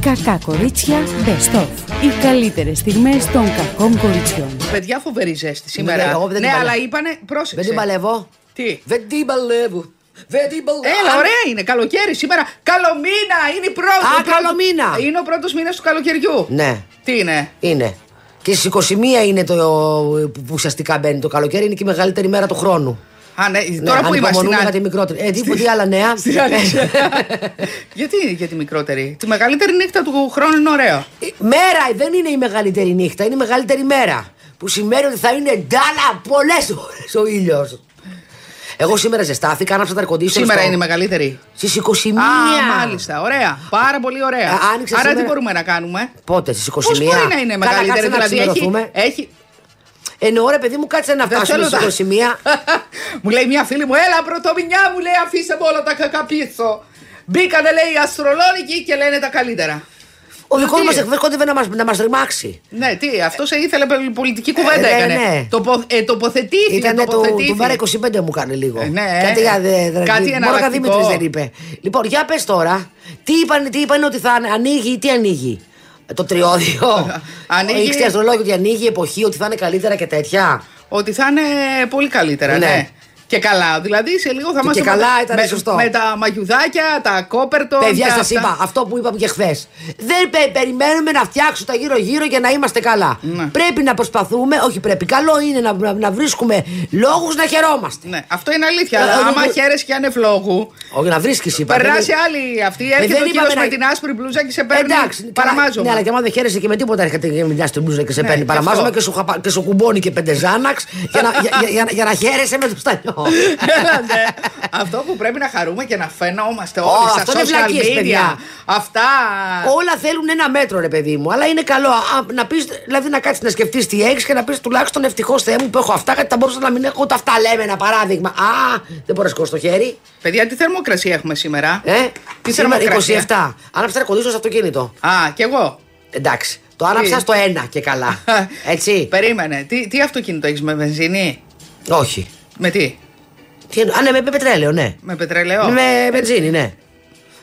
Κακά κορίτσια Best of. Οι καλύτερες στιγμές των κακών κοριτσιών. Παιδιά, φοβερή ζέστη σήμερα. Ναι, εγώ δεν ναι, την αλλά παλεύω. είπανε. Πρόσεξε. Δεν την παλεύω. Τι; Δεν την παλεύω. Δεν την παλεύω. Έλα, ωραία είναι. Καλοκαίρι σήμερα. Καλομήνα! Είναι η πρώτη. Α, ο πρώτος- καλομήνα. Είναι ο πρώτος μήνας του καλοκαιριού. Ναι, Τι είναι; είναι. Και στις 21 είναι το που ουσιαστικά μπαίνει το καλοκαίρι, είναι και η μεγαλύτερη μέρα του χρόνου. Α, ναι, Ναι, τώρα που είμαστε στην ανυπομονούμε άλλη. για τη μικρότερη. Ε, τι, τι άλλα νέα. Στην άλλη. Γιατί για τη μικρότερη; Τη μεγαλύτερη νύχτα του χρόνου είναι ωραίο. Ε, Μέρα δεν είναι η μεγαλύτερη νύχτα, είναι η μεγαλύτερη μέρα. Που σημαίνει ότι θα είναι ντάλα πολλές ώρες ο ήλιος. Εγώ σήμερα ζεστάθηκα, άναψα τα αρκοντήσια. Σήμερα είναι η μεγαλύτερη. Στις 21. Α, μάλιστα. Ωραία. Πάρα πολύ ωραία. Α, άνοιξε Άρα τι σήμερα. μπορούμε να κάνουμε; Πότε, στις 21. Πώ μπορεί να είναι Καλά, μεγαλύτερη, κάτσε να δηλαδή έχει, ξημερωθούμε. έχει. Εννοώ ρε παιδί μου, κάτσε να Δεν φτάσουμε θέλω στι τα- 21. μου λέει μια φίλη μου, έλα πρωτομηνιά μου λέει, αφήστε μου όλα τα κακά πίσω. Μπήκανε λέει οι αστρολόγοι και λένε τα καλύτερα. Ο δικός Τι; μας εκβέ κόντευε να μα να μας ρημάξει. Ναι, τι, αυτός σε ήθελε πε- πολιτική κουβέντα Ε, ναι, έκανε. ναι. Τοπο, ε, τοποθετήθηκε. Ήταν το, τοποθετήθηκε. του Βάρα 25 μου κάνει λίγο. Ε, ναι, Κάτι, ε. για δε, δε, Κάτι Μόνο εναλλακτικό. Δημήτρης δεν είπε. Λοιπόν, για πες τώρα, τι είπαν, τι είπαν ότι θα ανοίγει, τι ανοίγει; Ε, Το τριώδιο. Ανοίγει- Ήξερε αστρολόγιο ότι ανοίγει η εποχή, ότι θα είναι καλύτερα και τέτοια. Ότι θα είναι πολύ καλύτερα, ναι. Ναι. Και καλά, δηλαδή σε λίγο θα Και είμαστε καλά με, ήταν με, σωστό. με τα μαγιουδάκια, τα κόπερτον. Παιδιά, τα σας αυτά. είπα αυτό που είπαμε και χθες. Δεν πε- περιμένουμε να φτιάξουν τα γύρω-γύρω για να είμαστε καλά. Ναι. Πρέπει να προσπαθούμε, όχι πρέπει, καλό είναι να, να, να βρίσκουμε λόγους να χαιρόμαστε. Ναι, αυτό είναι αλήθεια. Ε, αλλά ε, άμα ε, χαίρεσαι και ανευλόγου, Όχι να βρίσκεις, είπα. περάσει δεν- άλλη αυτή. Ε, Έρχεται δεν ο είπαμε κύριος να- με την άσπρη μπλούζα και σε παίρνει. Εντάξει, καλά. παραμάζωμα. Ναι, αλλά και άμα δεν χαίρεσαι και με τίποτα έρχεται και μιλιά στην μπλούζα και σε Ναι, παίρνει και παραμάζωμα αυτό. και σου, χαπα- και σου κουμπώνει και πέντε ζάναξ για, να, για, για, για, για να χαίρεσαι με το στανιό. Ναι. Αυτό που πρέπει να χαρούμε και να φαινόμαστε Ω, όλοι στα αυτό είναι social βλακίες, media. παιδιά. Αυτά. Όλα θέλουν ένα μέτρο, ρε παιδί μου. Αλλά είναι καλό. Α, να πεις, δηλαδή να κάτσεις να σκεφτείς τι έχεις και να πεις τουλάχιστον ευτυχώς Θεέ μου που έχω αυτά, γιατί θα μπορούσα να μην έχω ούτε αυτά. Λέμε ένα παράδειγμα. Α, δεν μπορώ να σηκώσω το χέρι. Παιδιά, τι θερμοκρασία έχουμε σήμερα; Ε, Τι σήμερα θερμοκρασία; 27. Άναψα να κολλήσω στο αυτοκίνητο. Α, κι εγώ. Εντάξει. Το άναψα Τι; στο ένα και καλά. Έτσι. Περίμενε. Τι, τι αυτοκίνητο έχεις με βενζίνη; Όχι. Με τι; Τι εννοώ- Α, ναι, με με πετρέλαιο, ναι. Με πετρελαιό. Με βενζίνη, ναι.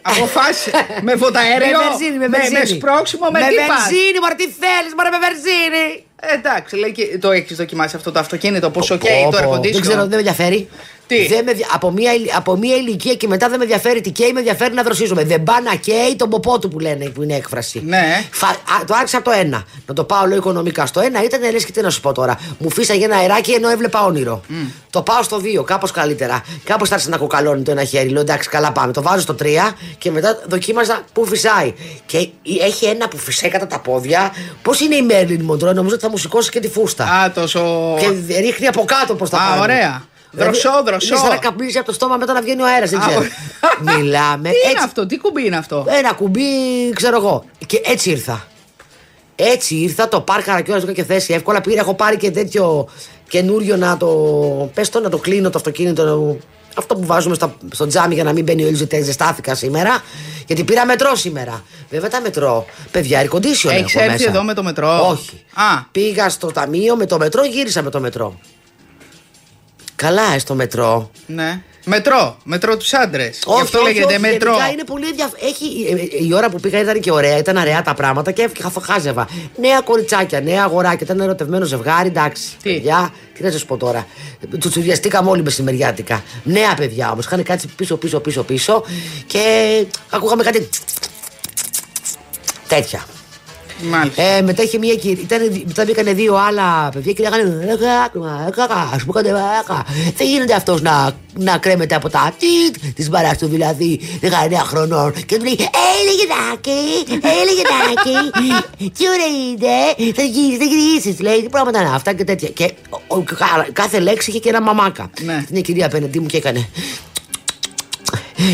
Αποφάσισε. με βοταέριο. Με βενζίνη, με βενζίνη. Με, σπρώξιμο, με, με τι πας; βενζίνη, μωρέ, τι θέλεις, μωρέ, με βενζίνη. Ε, εντάξει, λέει, και- το έχεις δοκιμάσει αυτό το αυτοκίνητο. Πόσο Πω, καίει το πω, air condition. Δεν ξέρω, δεν με ενδιαφέρει. Τι; Δεν με, δια- από, μια, ηλι- από μια ηλικία και μετά δεν με ενδιαφέρει τι καίει, με ενδιαφέρει να δροσίζομαι. Δεν πάει να καίει τον ποπό του που λένε που είναι έκφραση. Ναι. Φα, α, το άρχισα από το ένα. Να το πάω λέω οικονομικά. Στο ένα ήταν λες και τι να σου πω τώρα. Μου φύσαγε ένα αεράκι ενώ έβλεπα όνειρο. Το πάω στο δύο, κάπως καλύτερα. Κάπως άρχισε να κοκαλώνει το ένα χέρι. Λέω εντάξει, καλά πάμε. Το βάζω στο τρία και μετά δοκίμαζα που φυσάει. Και έχει ένα που φυσάει κατά τα πόδια. Πώς είναι η Μέρλιν Μοντρό, νομίζω ότι θα μου σηκώσει και τη φούστα. Α, τόσο. Και ρίχνει από κάτω προς τα Α, πάνω. ωραία. Δροσό, δροσό. Είναι σαν να καπνίζει από το στόμα μετά να βγαίνει ο αέρας. Δεν Α, ξέρω. ο- Μιλάμε. Τι είναι έτσι, αυτό, τι κουμπί είναι αυτό; Ένα κουμπί, ξέρω εγώ. Και έτσι ήρθα. Έτσι ήρθα, το πάρκα και όλα και θέση εύκολα. Πήρα, έχω πάρει και τέτοιο καινούριο να το. Πες το να το κλείνω το αυτοκίνητο. Αυτό που βάζουμε στα, στο τζάμι για να μην μπαίνει ο ήλιος. Γιατί ζεστάθηκα σήμερα. Γιατί πήρα μετρό σήμερα. Βέβαια τα μετρό. Παιδιά, air condition Έχεις έχω έρθει μέσα. εδώ με το μετρό; Όχι. Α. Πήγα στο ταμείο με το μετρό, γύρισα με το μετρό. Καλά, ε, στο μετρό. Ναι. Μετρό, μετρό τους άντρες. Γι' Όχι, αυτό όχι, λέγεται όχι, μετρό. γενικά Είναι πολύ ενδιαφέρον. Η ώρα που πήγα ήταν και ωραία, ήταν αραιά τα πράγματα και έφυγα, χάζευα. Νέα κοριτσάκια, νέα αγοράκια, ήταν ερωτευμένο ζευγάρι, εντάξει. Τι; Παιδιά, τι να σας πω τώρα. Τσουτσουριαστήκαμε όλοι μεσημεριάτικα. Νέα παιδιά όμως. Είχαν κάτσει πίσω, πίσω, πίσω, πίσω και ακούγαμε κάτι. Τέτοια. Μάλιστα. Ε, μετά είχε μια κυρία. Ήταν, μετά μπήκαν δύο άλλα παιδιά και λέγανε «Ε, Κακά, κακά, ας πούμε κάτι κακά. Δεν γίνεται αυτός να, να κρέμεται από τα τίτ της μπαράς του, δηλαδή 19 χρονών. Και του λέει Έλε γεννάκι, έλε γεννάκι, τι ωραία είναι, θα γυρίσει, θα γυρίσεις. Λέει τι πράγματα είναι αυτά και τέτοια. Και ο- ο- κα- κάθε λέξη είχε και ένα μαμάκα. Ναι. Την κυρία απέναντί μου και έκανε.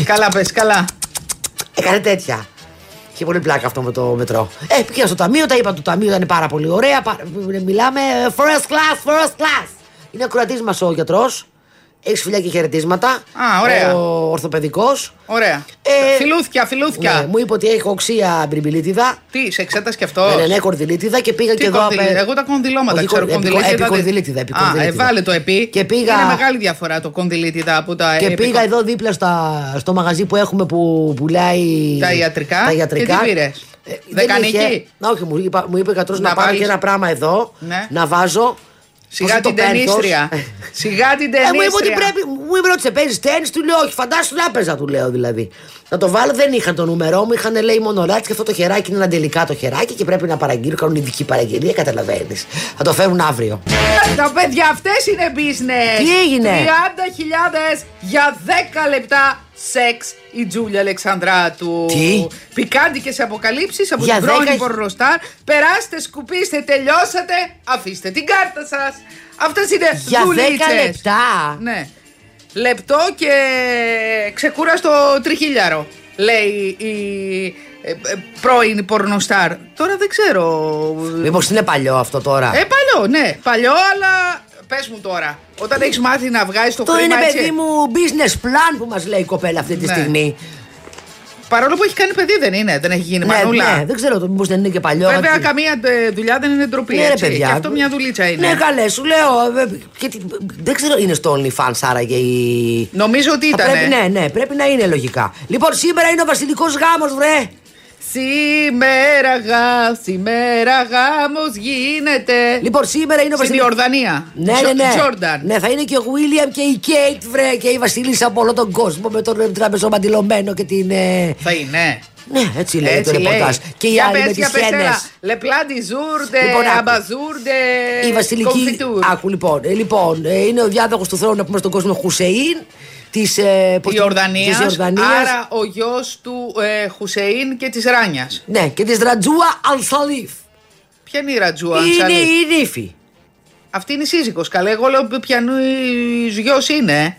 Καλά, πες, καλά. Έκανε τέτοια. Είχε πολύ πλάκα αυτό με το μετρό. Ε, πήγα στο ταμείο, τα είπα του ταμείου, ήταν πάρα πολύ ωραία. πα- Μιλάμε first class, first class. Είναι ακροατή μας ο γιατρός. Έχεις φιλιά και χαιρετίσματα. Α, ωραία. Ο ορθοπαιδικός. Ωραία. Ε, φιλούθια, φιλούθια. Ναι, μου είπε ότι έχει οξία μπριμπιλίτιδα. Τι, σε εξέτασες κι αυτό; Ναι, ναι, ναι, κορδιλίτιδα και πήγα Τι και εδώ. κονδυλί- απέ- Εγώ τα κονδυλώματα Όχι, ξέρω. κο- επικο- κονδυλίτιδα δεν- επικονδυλίτιδα, Α, επικονδυλίτιδα. ε, βάλε το επί. Και πήγα- Είναι μεγάλη διαφορά το κονδυλίτιδα από τα Και επικο- πήγα εδώ δίπλα στα, στο μαγαζί που έχουμε που πουλάει. Τα ιατρικά; Τα ιατρικά. Και τι πήρες; Ε, δεν Δεκανική; είχε- Να, όχι, μου, είπα, μου είπε ο γιατρός να, Να πάρω βάλεις- και ένα πράγμα εδώ. Ναι. Να βάζω. Σιγά Πώς την είναι το πένθος; ταινίστρια. Σιγά την Ε, μου είπε ότι ταινίστρια. πρέπει. Μου είπε ότι παίζεις τέννη, του λέω όχι, φαντάσου να παίζα, του λέω δηλαδή. Να το βάλω, δεν είχαν το νούμερό μου, είχαν λέει μόνο ράτσι και αυτό το χεράκι είναι αντελικά το χεράκι και πρέπει να παραγγείλω, κάνουν ειδική παραγγελία, καταλαβαίνεις. Θα το φέρουν αύριο. Τα παιδιά αυτές είναι business. Τι έγινε; 30.000 για 10 λεπτά σεξ η Τζούλια Αλεξανδράτου. Τι; Πικάντικες αποκαλύψεις από Για την πρώην 10 πορνοστάρ. Περάστε, σκουπίστε, τελειώσατε. Αφήστε την κάρτα σας. Αυτές είναι Για 10 δουλίτσες. λεπτά; Ναι. Λεπτό και ξεκούραστο τριχίλιαρο. Λέει η ε, ε, πρώην πορνοστάρ. Τώρα δεν ξέρω. Μήπως είναι παλιό αυτό τώρα; Ε, παλιό, ναι. Παλιό, αλλά πες μου τώρα. Όταν έχεις μάθει να βγάζεις το Αυτό χρήμα είναι έτσι, παιδί μου business plan που μας λέει η κοπέλα αυτή τη Ναι. στιγμή. Παρόλο που έχει κάνει παιδί, δεν είναι. Δεν έχει γίνει Ναι, μανούλα. ναι, δεν ξέρω το μήπω δεν είναι και παλιό. Βέβαια, κάτι- καμία ε, δουλειά δεν είναι ντροπή. Ναι, ρε έτσι. παιδιά. Και αυτό μια δουλίτσα είναι. Ναι, καλέ, σου λέω. ε, και τι- δεν ξέρω, είναι στο OnlyFans άραγε η. Νομίζω ότι Θα ήταν. Πρέπει, ναι, ναι, πρέπει να είναι λογικά. Λοιπόν, σήμερα είναι ο βασιλικός γάμος, βρε. Σήμερα γα, σήμερα γάμος γίνεται. Λοιπόν, σήμερα είναι ο Στην βασιλικό. Ιορδανία. Ναι, Τζο- ναι, ναι. Τζόρνταν. Ναι, θα είναι και ο Βίλιαμ και η Κέιτ, βρε, και η Βασίλισσα από όλο τον κόσμο με τον τραπεζομαντιλωμένο και την. ε, Θα είναι. Ναι, έτσι λέει Έτσι το λέει. ρεπορτάζ. Και οι Για άλλοι πες, με για τις πες, χένε. έλα. Λεπλάντι ζούρντε, Λοιπόν, άκου. αμπαζούρντε, Η βασιλική. κομφιτούρ. Άκου λοιπόν. ε, λοιπόν ε, είναι ο διάδοχος του θρόνου να πούμε στον κόσμο Χουσεϊν της ε, πώς Η το- Ιορδανίας, της Ιορδανίας. άρα ο γιος του ε, Χουσεΐν και της Ράνιας. Ναι, και της Ρατζούα Αλσαλίφ. Ποια είναι η Ρατζούα, Είναι Ανσαλή; η νύφη. Αυτή είναι η σύζυγος, καλέ. Εγώ λέω ποιανού γιος είναι.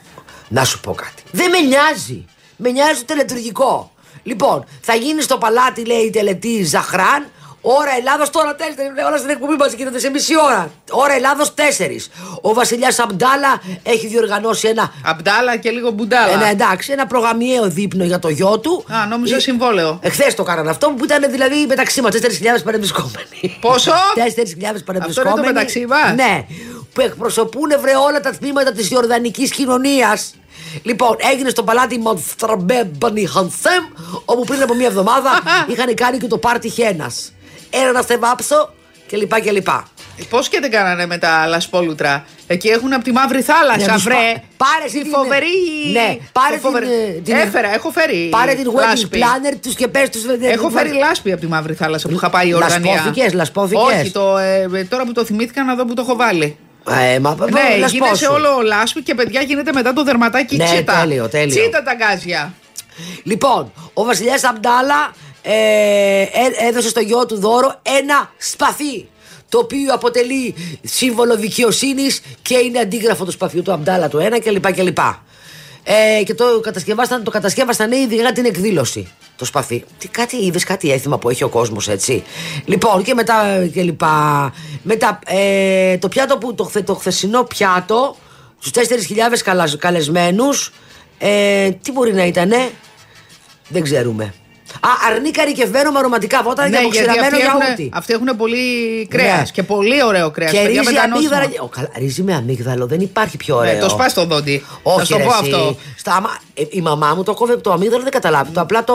Να σου πω κάτι. Δεν με νοιάζει. Με νοιάζει το τελετουργικό. Λοιπόν, θα γίνει στο παλάτι, λέει η τελετή Ζαχράν. Ώρα Ελλάδος τώρα 4. Όλας στην εκπομπή μας γίνεται σε μισή ώρα. Ώρα Ελλάδος 4. Ο βασιλιάς Αμπτάλα έχει διοργανώσει ένα. Αμπτάλα και λίγο μπουντάλα. Ένα, εντάξει, ένα προγαμιαίο δείπνο για το γιο του. Α, νόμιζα Ε, συμβόλαιο. Εχθέ το κάνανε αυτό που ήταν δηλαδή μεταξύ μας 4.000 παρευρισκόμενοι. Πόσο; 4.000 παρευρισκόμενοι. το μεταξύ μας; Ναι. Που εκπροσωπούν βρε όλα τα τμήματα της Ιορδανικής κοινωνίας. Λοιπόν, έγινε στο παλάτι Μοντστραμπέ Μπανιχανσέμ, όπου πριν από μία εβδομάδα είχαν κάνει και το πάρτι χένας. Ένα να στεβάψω κλπ. κλπ. Πώς και δεν κάνανε με τα λασπόλουτρα. Εκεί έχουν από τη μαύρη θάλασσα, Ναι, τους βρε. πά- πάρε τη την- φοβερή. Ναι, πάρε τη φοβερή- την, ε, την- Έφερα, έχω φέρει. Πάρε την wedding λάσπη. planner τους και πες τους. Έχω φέρει λάσπη από τη μαύρη θάλασσα που είχα πάει η Ορδανία. Λασπόθηκες, λασπόθηκες. Όχι, το, ε, ε, τώρα που το θυμήθηκα να δω που το έχω βάλει. Ε, μα, Ναι, λασπόσου. γίνεται όλο λάσπη και παιδιά γίνεται μετά το δερματάκι Ναι, τσίτα. τέλειο, τέλειο. Τσίτα τα γκάζια. Λοιπόν, ο βασιλιάς Αμπτάλα ε, ε, έδωσε στο γιο του δώρο ένα σπαθί. Το οποίο αποτελεί σύμβολο δικαιοσύνης και είναι αντίγραφο του σπαθιού του Αμπτάλα το ένα κλπ. κλπ. Ε, και το κατασκευάσαν, το κατασκεύασαν ήδη για την εκδήλωση. Το σπαθί. Τι κάτι είδες, κάτι έθιμα που έχει ο κόσμος, έτσι. Λοιπόν, και μετά και λοιπά. Μετά, ε, το πιάτο που, το, χθε- το χθεσινό πιάτο, στους 4.000 καλεσμένους, ε, τι μπορεί να ήτανε, δεν ξέρουμε. Α, αρνί καρικευμένο με αρωματικά βότα και Ναι, γιατί αποξηραμένο αυτοί έχουν, γιαούρτι. αυτοί έχουν πολύ κρέας Ναι. και πολύ ωραίο κρέας. Και ρύζι αμύγδαλο. Ο, καλά, ρύζι με αμύγδαλο δεν υπάρχει πιο ωραίο. Ναι, το σπάς το δόντι. Όχι, θα σου το ρε, πω εσύ. αυτό. Στα, άμα- ε, η μαμά μου το κόβε το αμύγδαλο δεν καταλάβει. Το απλά το.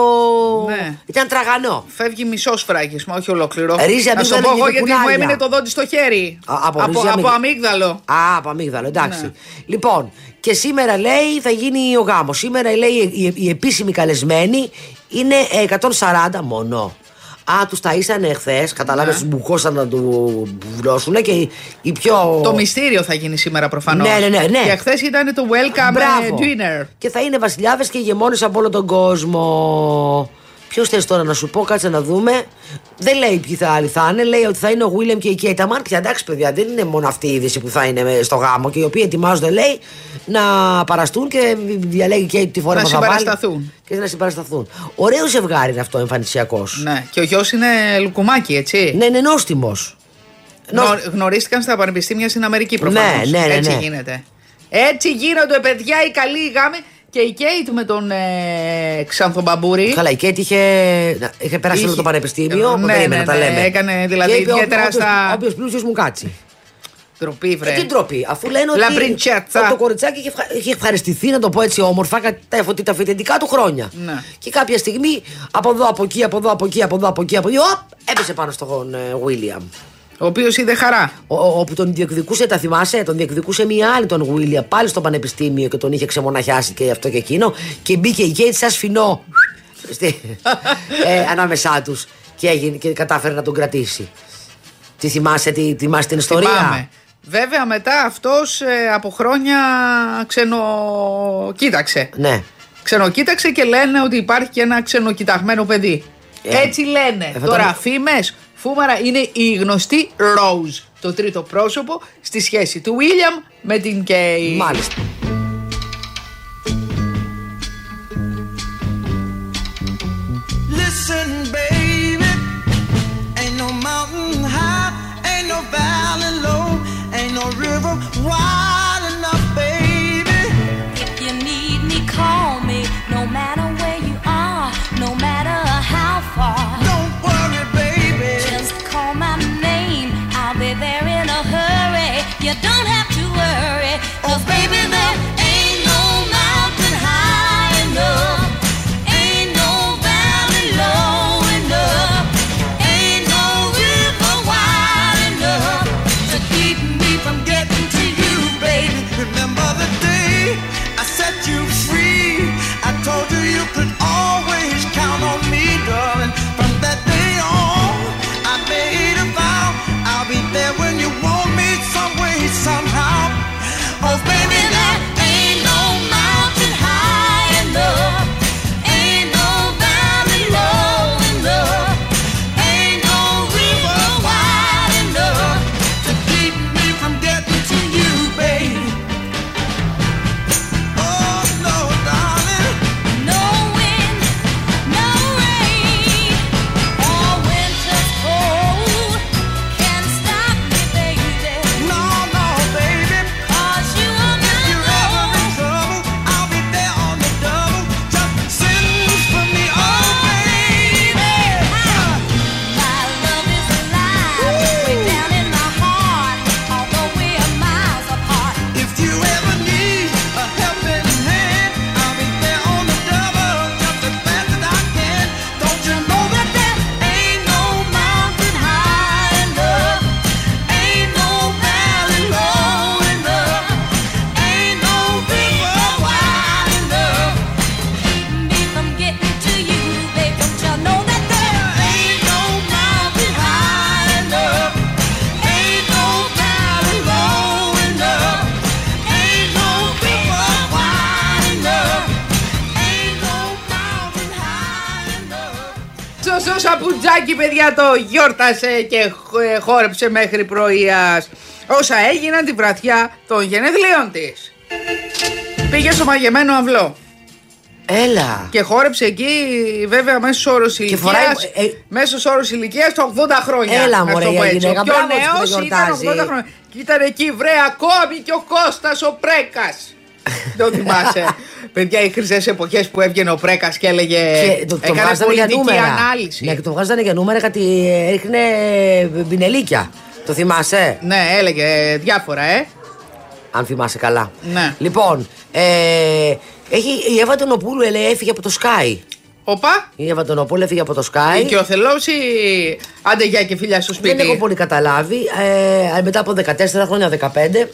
Ναι. Ήταν τραγανό. Φεύγει μισός φράγισμα, όχι ολόκληρο. Ρύζι Θα σου αμύγδαλο πω και εγώ γιατί μου κουκουνάρια. έμεινε το δόντι στο χέρι. Α, από από, ρύζι από αμύγδαλο. αμύγδαλο. Α, από αμύγδαλο, εντάξει. Ναι. Λοιπόν, και σήμερα λέει θα γίνει ο γάμος. Σήμερα λέει η, η επίσημη καλεσμένη είναι 140 μόνο. Α, τους ταΐσανε εχθέ. Καταλάβει, Ναι. του μπουκώσαν να του βλώσουν και οι, οι πιο. Το μυστήριο θα γίνει σήμερα προφανώς. Ναι, ναι, ναι, ναι. Και χθες ήταν το welcome Μπράβο. ε, dinner. Και θα είναι βασιλιάδες και ηγεμόνε από όλο τον κόσμο. Ποιος θες τώρα να σου πω, κάτσε να δούμε. Δεν λέει ποιοι θα άλλοι θα είναι. Λέει ότι θα είναι ο Βίλεμ και η Κέιτ. Αμάν πια εντάξει, παιδιά, δεν είναι μόνο αυτή η είδηση που θα είναι στο γάμο και οι οποίοι ετοιμάζονται, λέει, να παραστούν και διαλέγει η Κέιτ τη φορά Να που θα βάλει. συμπαρασταθούν. Και να συμπαρασταθούν. Ωραίο ζευγάρι είναι αυτό, εμφανισιακός. Ναι. Και ο γιος είναι λουκουμάκι, έτσι. Ναι, είναι νόστιμος. Γνω- Γνωρίστηκαν στα πανεπιστήμια στην Αμερική προφανώς. Ναι, ναι, ναι, Έτσι ναι. γίνεται. Έτσι γίνονται παιδιά οι καλοί οι γάμοι. Και η Κέιτ με τον ε, Ξανθομπαμπούρη. Καλά, η Κέιτ είχε, να, είχε περάσει Είχε- από το πανεπιστήμιο. Ναι, περίμενε, ναι, τα ναι, λέμε. έκανε, δηλαδή, Και είπε, ιδιαίτερα όποιος- στα- Όποιος πλούσιος μου κάτσει. Τροπή, βρε. Ε, τι ντροπή, αφού λένε La ότι princesa. το κοριτσάκι είχε, ευχα- είχε ευχαριστηθεί, να το πω έτσι όμορφα, κατά τα, φω- τα φοιτητικά του χρόνια. Ναι. Και κάποια στιγμή από εδώ, από εκεί, από εδώ, από εκεί, από εδώ, από εκεί, από εκεί, οπ, έπεσε πάνω στον Βίλιαμ. Ο οποίος είδε χαρά. Όπου τον διεκδικούσε, τα θυμάσαι, τον διεκδικούσε μία άλλη τον Βίλιαμ, πάλι στο πανεπιστήμιο και τον είχε ξεμοναχιάσει και αυτό και εκείνο. Και μπήκε η Κέιτ σαν σφινό στη- ε, ανάμεσά τους και, έγινε- και κατάφερε να τον κρατήσει. Τι θυμάσαι, τι, θυμάσαι την ιστορία; Θυμάμαι. Βέβαια μετά αυτός ε, από χρόνια ξενοκοίταξε. Ναι. Ξενοκοίταξε και λένε ότι υπάρχει και ένα ξενοκοιταγμένο παιδί. Ε, Έτσι λένε. ε, θα Τώρα ήταν- φήμες, Φούμαρα είναι η γνωστή Rose, το τρίτο πρόσωπο στη σχέση του William με την Kay. Μάλιστα. Το γιόρτασε και χ- ε, χόρεψε μέχρι πρωίας όσα έγιναν τη βραδιά των γενεθλίων της. Πήγε στο μαγεμένο αυλό Έλα. και χόρεψε εκεί, βέβαια, μέσος όρος ηλικία. φοράει, ε, ε, Μέσος όρος ηλικίας το 80 χρόνια. Έλα, να μωρέ, το πω η έτσι. γυναίκα, Ο πιο μπράβο της που νέος το ήταν γιορτάζει. 80 χρόνια. Και ήταν εκεί, βρε, ακόμη και ο Κώστας ο Πρέκας. Δεν θυμάσαι. Παιδιά, οι χρυσές εποχές που έβγαινε ο Πρέκας και έλεγε. Και το, το έκανε βγάζανε για πολιτική νούμερα. ανάλυση. Ναι, και το βγάζανε για νούμερα γιατί έριχνε μπινελίκια. Το θυμάσαι, Ναι, έλεγε διάφορα, ε. αν θυμάσαι καλά. Ναι. Λοιπόν, ε, έχει, η Εύα Τονοπούλου λέει, έφυγε από το Sky. Οπα. Η Εύα Τονοπούλου έφυγε από το Sky. Και ο Θελός ή. Άντε για και φιλιά στο σπίτι. Δεν έχω πολύ καταλάβει. Ε, μετά από 14 χρόνια, 15,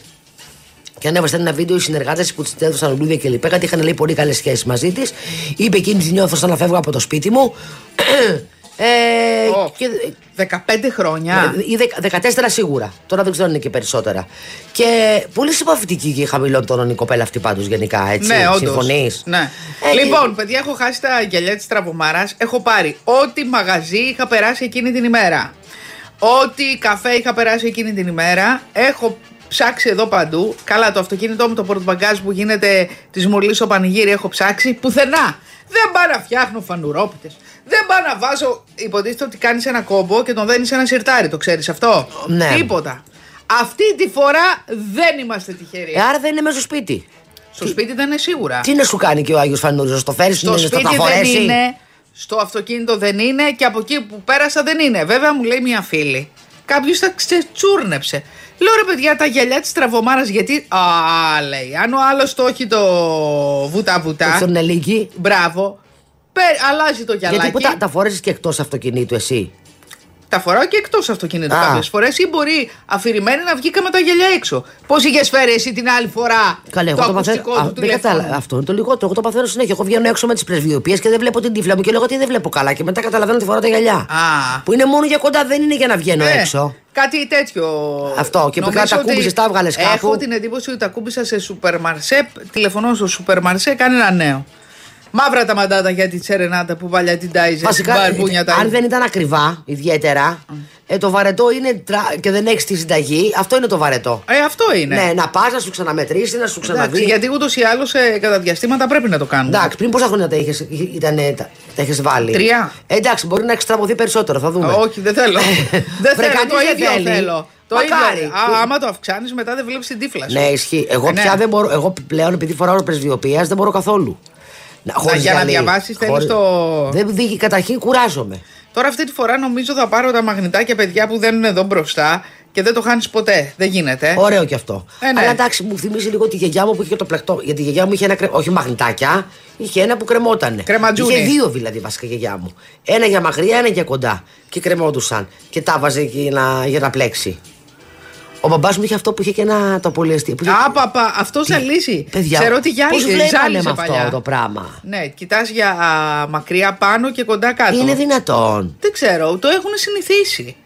και ανέβασε ένα βίντεο οι συνεργάτες που τη έδωσαν λουλούδια και λοιπά. Γιατί είχαν λέει πολύ καλές σχέσεις μαζί της. Είπε εκείνη τη νιώθω σαν να φεύγω από το σπίτι μου. ε, Ω, και, 15 χρόνια. ή δεκα- 14 σίγουρα. Τώρα δεν ξέρω αν είναι και περισσότερα. Και πολύ συμπαθητική και χαμηλών τόνων η κοπέλα αυτή πάντως γενικά. Έτσι. Ναι, όντως. Συμφωνείς; Ναι. Ε, λοιπόν, παιδιά, έχω χάσει τα γυαλιά της τραβομάρας. Έχω πάρει ό,τι μαγαζί είχα περάσει εκείνη την ημέρα. Ό,τι καφέ είχα περάσει εκείνη την ημέρα. Έχω ψάξει εδώ παντού. Καλά, το αυτοκίνητό μου, το πορτμπαγκάζ που γίνεται της Μουρλή στο πανηγύρι, έχω ψάξει πουθενά. Δεν πάω να φτιάχνω φανουρόπιτες. Δεν πάω να βάζω. Υποτίθεται ότι κάνεις ένα κόμπο και τον δένεις ένα σιρτάρι, το ξέρεις αυτό; Ναι. Τίποτα. Αυτή τη φορά δεν είμαστε τυχεροί. Ε, άρα δεν είναι μέσα στο σπίτι. Στο σπίτι δεν είναι σίγουρα. Τι να σου κάνει και ο Άγιος Φανούριο, το φέρεις Στο στο σπίτι θα δεν φορέσει. είναι, στο αυτοκίνητο δεν είναι και από εκεί που πέρασα δεν είναι. Βέβαια μου λέει μια φίλη. Κάποιος τα ξετσούρνεψε. Λέω ρε παιδιά τα γυαλιά της τραβομάρας γιατί. Α, λέει. Αν ο άλλος το έχει το βούτα-βούτα. Στον Ελίκη. Μπράβο. Πε, αλλάζει το γυαλάκι. Γιατί που τα, τα φορέσει και εκτός αυτοκινήτου εσύ; Τα φοράω και εκτός αυτοκινήτου Α. κάποιες φορές ή μπορεί αφηρημένη να βγήκα με τα γυαλιά έξω. Πώς είχες φέρει εσύ την άλλη φορά Καλέ, το εγώ το παθαίνω. ακουστικό Α, του δεν τηλέφωνου. κατάλαβα. Αυτό είναι το λιγότερο. Εγώ το παθαίνω συνέχεια. Εγώ βγαίνω έξω με τις πρεσβειοποιίε και δεν βλέπω την τύφλα μου και λέω ότι δεν βλέπω καλά. Και μετά καταλαβαίνω ότι φοράω τα γυαλιά. Α. Που είναι μόνο για κοντά, δεν είναι για να βγαίνω Ε, έξω. Κάτι τέτοιο. Αυτό, και που Νομίζω τα ότι κούμπησες, τα έβγαλες κάπου. Έχω την εντύπωση ότι τα κούμπησα σε σούπερ μαρσέ. Τηλεφωνώ στο σούπερ μαρσέ, κάνει ένα νέο. Μαύρα τα μαντάτα για τη τσερενάτα που παλιά την τάιζε. Βασικά, μπαρμπούνια τα αν δεν ήταν ακριβά, ιδιαίτερα, ε, το βαρετό είναι τρα- και δεν έχεις τη συνταγή, αυτό είναι το βαρετό. Ε, αυτό είναι. Ναι, να πας, να σου ξαναμετρήσει, να σου Εντάξει, ξαναδεί. γιατί ούτως ή άλλως κατά διαστήματα πρέπει να το κάνουμε. Εντάξει, πριν πόσα χρόνια τα είχες ήτανε, τα, τα είχες βάλει; Τρία. Ε, εντάξει, μπορεί να έχει στραβωθεί περισσότερο, θα δούμε. Όχι, δεν θέλω. δεν Βρε, θέλω, κανείς το δεν ίδιο θέλει. θέλω. Το Μακάρι. ίδιο. Α, άμα το αυξάνεις, μετά δεν βλέπεις την τύφλα σου. Ναι, ισχύει. Εγώ Ε, ναι. πια δεν μπορώ. Εγώ πλέον επειδή φοράω πρεσβειοποία δεν μπορώ καθόλου. Να, χωρίς για να γυαλί. διαβάσεις θέλεις Χωρίς- το- Δεν δει, καταρχήν κουράζομαι. Τώρα αυτή τη φορά νομίζω θα πάρω τα μαγνητάκια παιδιά που δεν είναι εδώ μπροστά και δεν το χάνεις ποτέ. Δεν γίνεται. Ωραίο κι αυτό. Ε, ναι. Αλλά εντάξει, μου θυμίζει λίγο τη γιαγιά μου που είχε το πλεκτό. Γιατί η γιαγιά μου είχε ένα. κρε- Όχι μαγνητάκια, είχε ένα που κρεμότανε. Κρεματζούνι. Είχε δύο δηλαδή βασικά η γιαγιά μου. Ένα για μακριά, ένα για κοντά. Και κρεμόντουσαν. Και τα βάζε εκεί να, για να πλέξει. Ο μπαμπάς μου είχε αυτό που είχε και ένα το πολυεστή. Που είχε... Α, παπα, αυτό θα λύσει. Παιδιά, Ξέρω ότι πώς γυάλιζε, βλέπανε ζάλιζε με αυτό παλιά. το πράγμα. Ναι, κοιτάς για α, μακριά πάνω και κοντά κάτω. Είναι δυνατόν. Δεν ξέρω, το έχουν συνηθίσει.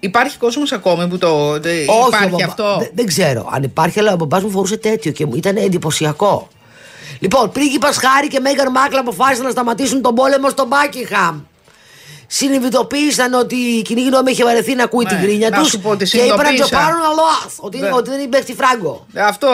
Υπάρχει κόσμος ακόμη που το. τε- Όχι, ο υπάρχει μπαμπά- αυτό; Δεν, δεν ξέρω. Αν υπάρχει, αλλά ο μπαμπάς μου φορούσε τέτοιο και μου ήταν εντυπωσιακό. Λοιπόν, πρίγκιπα Χάρη και Μέγαν Μάκλα αποφάσισαν να σταματήσουν τον πόλεμο στο Μπάκιχαμ. Συνειδητοποίησαν ότι η κοινή γνώμη είχε βαρεθεί να ακούει Ναι, την κρίνια να τους σου πω ότι και είπαν να το συνειδητοποίησαν. πάρουν αλόαθ. Ότι, Ναι. ότι δεν υπάρχει φράγκο. Αυτό.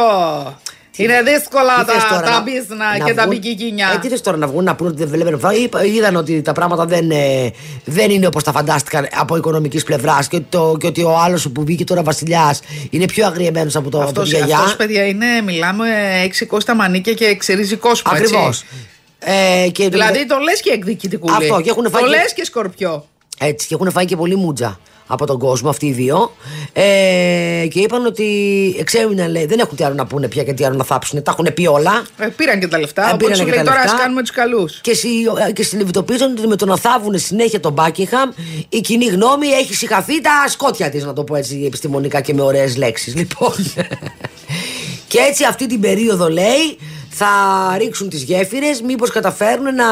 Είναι δύσκολα Τι θες τα, τώρα, τα να- μπίζνα να και τα βγουν- μπικικίνια. Ε, τι θες τώρα να βγουν να πούνε ότι δεν βλέπουν φράγκο. Είπα- Είδαν ότι τα πράγματα δεν, ε, δεν είναι όπως τα φαντάστηκαν από οικονομικής πλευράς και, ότι το- και ότι ο άλλος που βγήκε τώρα βασιλιάς είναι πιο αγριεμένος από, το, από Αυτός, τη γιαγιά. αυτός, παιδιά, είναι, μιλάμε έξι κόστα μανίκια και εξαιρίζει κόσμο. έτσι. Ακριβώς. Ε, και Δηλαδή το λες και εκδικητικούλη. Αυτό, και έχουν φάει Το και- λες και σκορπιό. Έτσι, και έχουν φάει και πολύ μούτζα από τον κόσμο αυτοί οι δύο. Ε, και είπαν ότι εξέμειναν, λέει, δεν έχουν τι άλλο να πούνε πια και τι άλλο να θάψουν. Τα έχουν πει όλα. Ε, πήραν και τα λεφτά. Ε, οπότε πήρανε σου και λέει τα τώρα λεφτά. ας κάνουμε τους καλούς. Και, συ- ε, και συνειδητοποίησαν ότι με το να θάβουν συνέχεια τον Μπάκιχαμ, η κοινή γνώμη έχει συγχαθεί τα σκότια της, να το πω έτσι επιστημονικά και με ωραίες λέξεις. Λοιπόν. και έτσι αυτή την περίοδο λέει θα ρίξουν τις γέφυρες μήπως καταφέρουν να,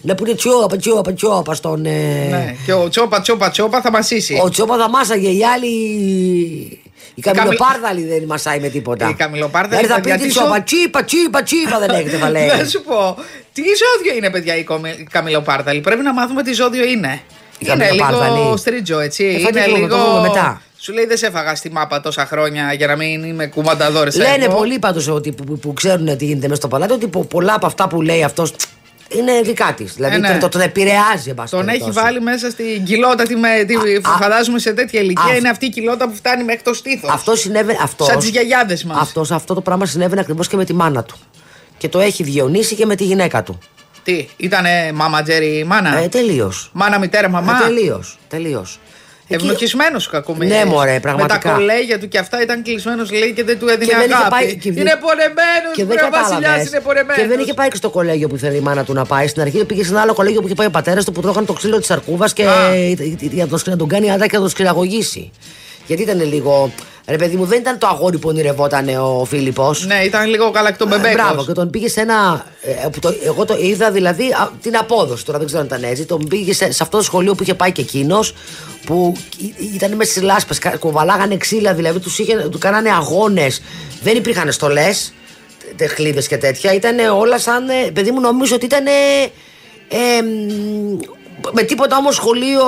να πούνε τσιόπα τσιόπα τσιόπα στον... ε, Ναι. Και ο τσόπα τσόπα τσόπα θα μασίσει. Ο Τσόπα θα μάσαγε, οι άλλοι. Η καμιλοπάρδαλη δεν μασάει με τίποτα. Η καμιλοπάρδαλη, Δηλαδή θα πει παιδιά, τη τι Τσόπα, ζω- τσίπα, τσίπα, τσίπα δεν έχετε θα λέει. Να σου πω. Τι ζώδιο είναι, παιδιά, η κομι- η καμιλοπάρδαλη. Πρέπει να μάθουμε τι ζώδιο είναι. Η είναι λίγο καμιλοπάρδαλη. στρίτζο, έτσι. Ε, θα είναι την πούμε, το λίγο. δούμε μετά. Σου λέει δεν σε έφαγα στη μάπα τόσα χρόνια για να μην είμαι κουμανταδόρε. Λένε πολλοί πάντως ότι που, που, που ξέρουν τι γίνεται μέσα στο παλάτι ότι πο- πολλά από αυτά που λέει αυτός είναι δικά της. Δηλαδή Ε, ναι. τον, τον επηρεάζει, εν πάση Τον έχει περιπτώσει. βάλει μέσα στην κοιλότα. Τι με, τι, α, φαντάζομαι σε τέτοια ηλικία α, είναι αυτή η κοιλότα που φτάνει μέχρι το στήθος. Αυτό συνέβαινε. Αυτός, Σαν τις γιαγιάδες μας. αυτός, αυτό το πράγμα συνέβαινε ακριβώς και με τη μάνα του. Και το έχει διονύσει και με τη γυναίκα του. Τι, ήτανε μάμα Τζέρι μάνα; Ε, τελείως. Μάνα μητέρα μαμά; Τελείως. Τελείως. Εκεί- Ευνοχισμένος ο κακομοίρης. Ναι, μωρέ, πραγματικά. Με τα κολέγια του και αυτά ήταν κλεισμένος, λέει και δεν του έδινε Και δεν είχε αγάπη. πάει- και δεν- Είναι πονεμένο, Και δεν ο Βασιλιάς κατάλαβε. είναι πονεμένο. Και δεν είχε πάει και στο κολέγιο που ήθελε η μάνα του να πάει. Στην αρχή πήγε σε ένα άλλο κολέγιο που είχε πάει ο πατέρας του που τρώγαν το ξύλο της αρκούβα και Α. για τον- να τον κάνει άντρα και να τον σκληραγωγήσει. Γιατί ήταν λίγο. Ρε παιδί μου, δεν ήταν το αγόρι που ονειρευόταν ο Φίλιππος. Ναι, ήταν λίγο καλακτομπεμπέκο. Μπράβο, και τον πήγε σε ένα. ε, που το, εγώ το είδα δηλαδή α, την απόδοση. Τώρα δεν ξέρω αν ήταν έτσι. Τον πήγε σε, σε αυτό το σχολείο που είχε πάει και εκείνος. Που ή- ήταν μέσα στι λάσπες. Κουβαλάγανε ξύλα, δηλαδή τους, είχε, του κάνανε αγώνες. Δεν υπήρχαν στολές, τεχλίδες και τέτοια. Ήταν όλα σαν. ε, Παιδί μου, νομίζω ότι ήταν. Ε, μ, με τίποτα όμως σχολείο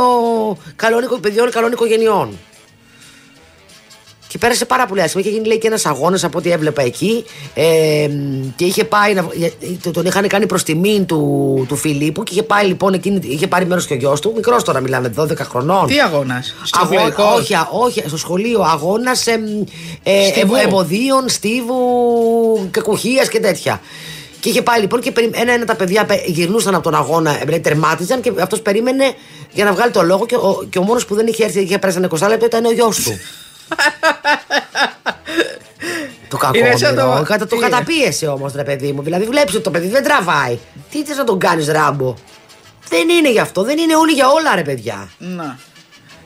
καλών, οικο- παιδιών καλών οικογενειών. Και πέρασε πάρα πολύ άσχημα. Είχε γίνει λέει, και ένας αγώνας από ό,τι έβλεπα εκεί. Ε, και είχε πάει. Να, για- το- τον είχαν κάνει προς τιμήν του, του Φιλίππου και είχε πάει λοιπόν εκείνη, είχε πάρει μέρος και ο γιος του. Μικρός τώρα μιλάμε, 12 χρονών. Τι αγώνας; Αγώνα, όχι, α- όχι, στο σχολείο αγώνας ε, Στίβου. εμποδίων, στίβου, κακουχίας και τέτοια. Και είχε πάει λοιπόν και ένα-ένα τα παιδιά πε- γυρνούσαν από τον αγώνα, ε, τερμάτιζαν και αυτός περίμενε για να βγάλει το λόγο και ο, και ο μόνος που δεν είχε έρθει είχε πέρασει ένα 20 λεπτό ήταν ο γιος του. Το κακό. Είναι σαν το- Κατα, το τι, καταπίεσε όμως, ρε παιδί μου. Δηλαδή, βλέπεις ότι το παιδί δεν τραβάει. Τι θες να τον κάνεις, ράμπο; Δεν είναι γι' αυτό, δεν είναι όλοι για όλα, ρε παιδιά. Να.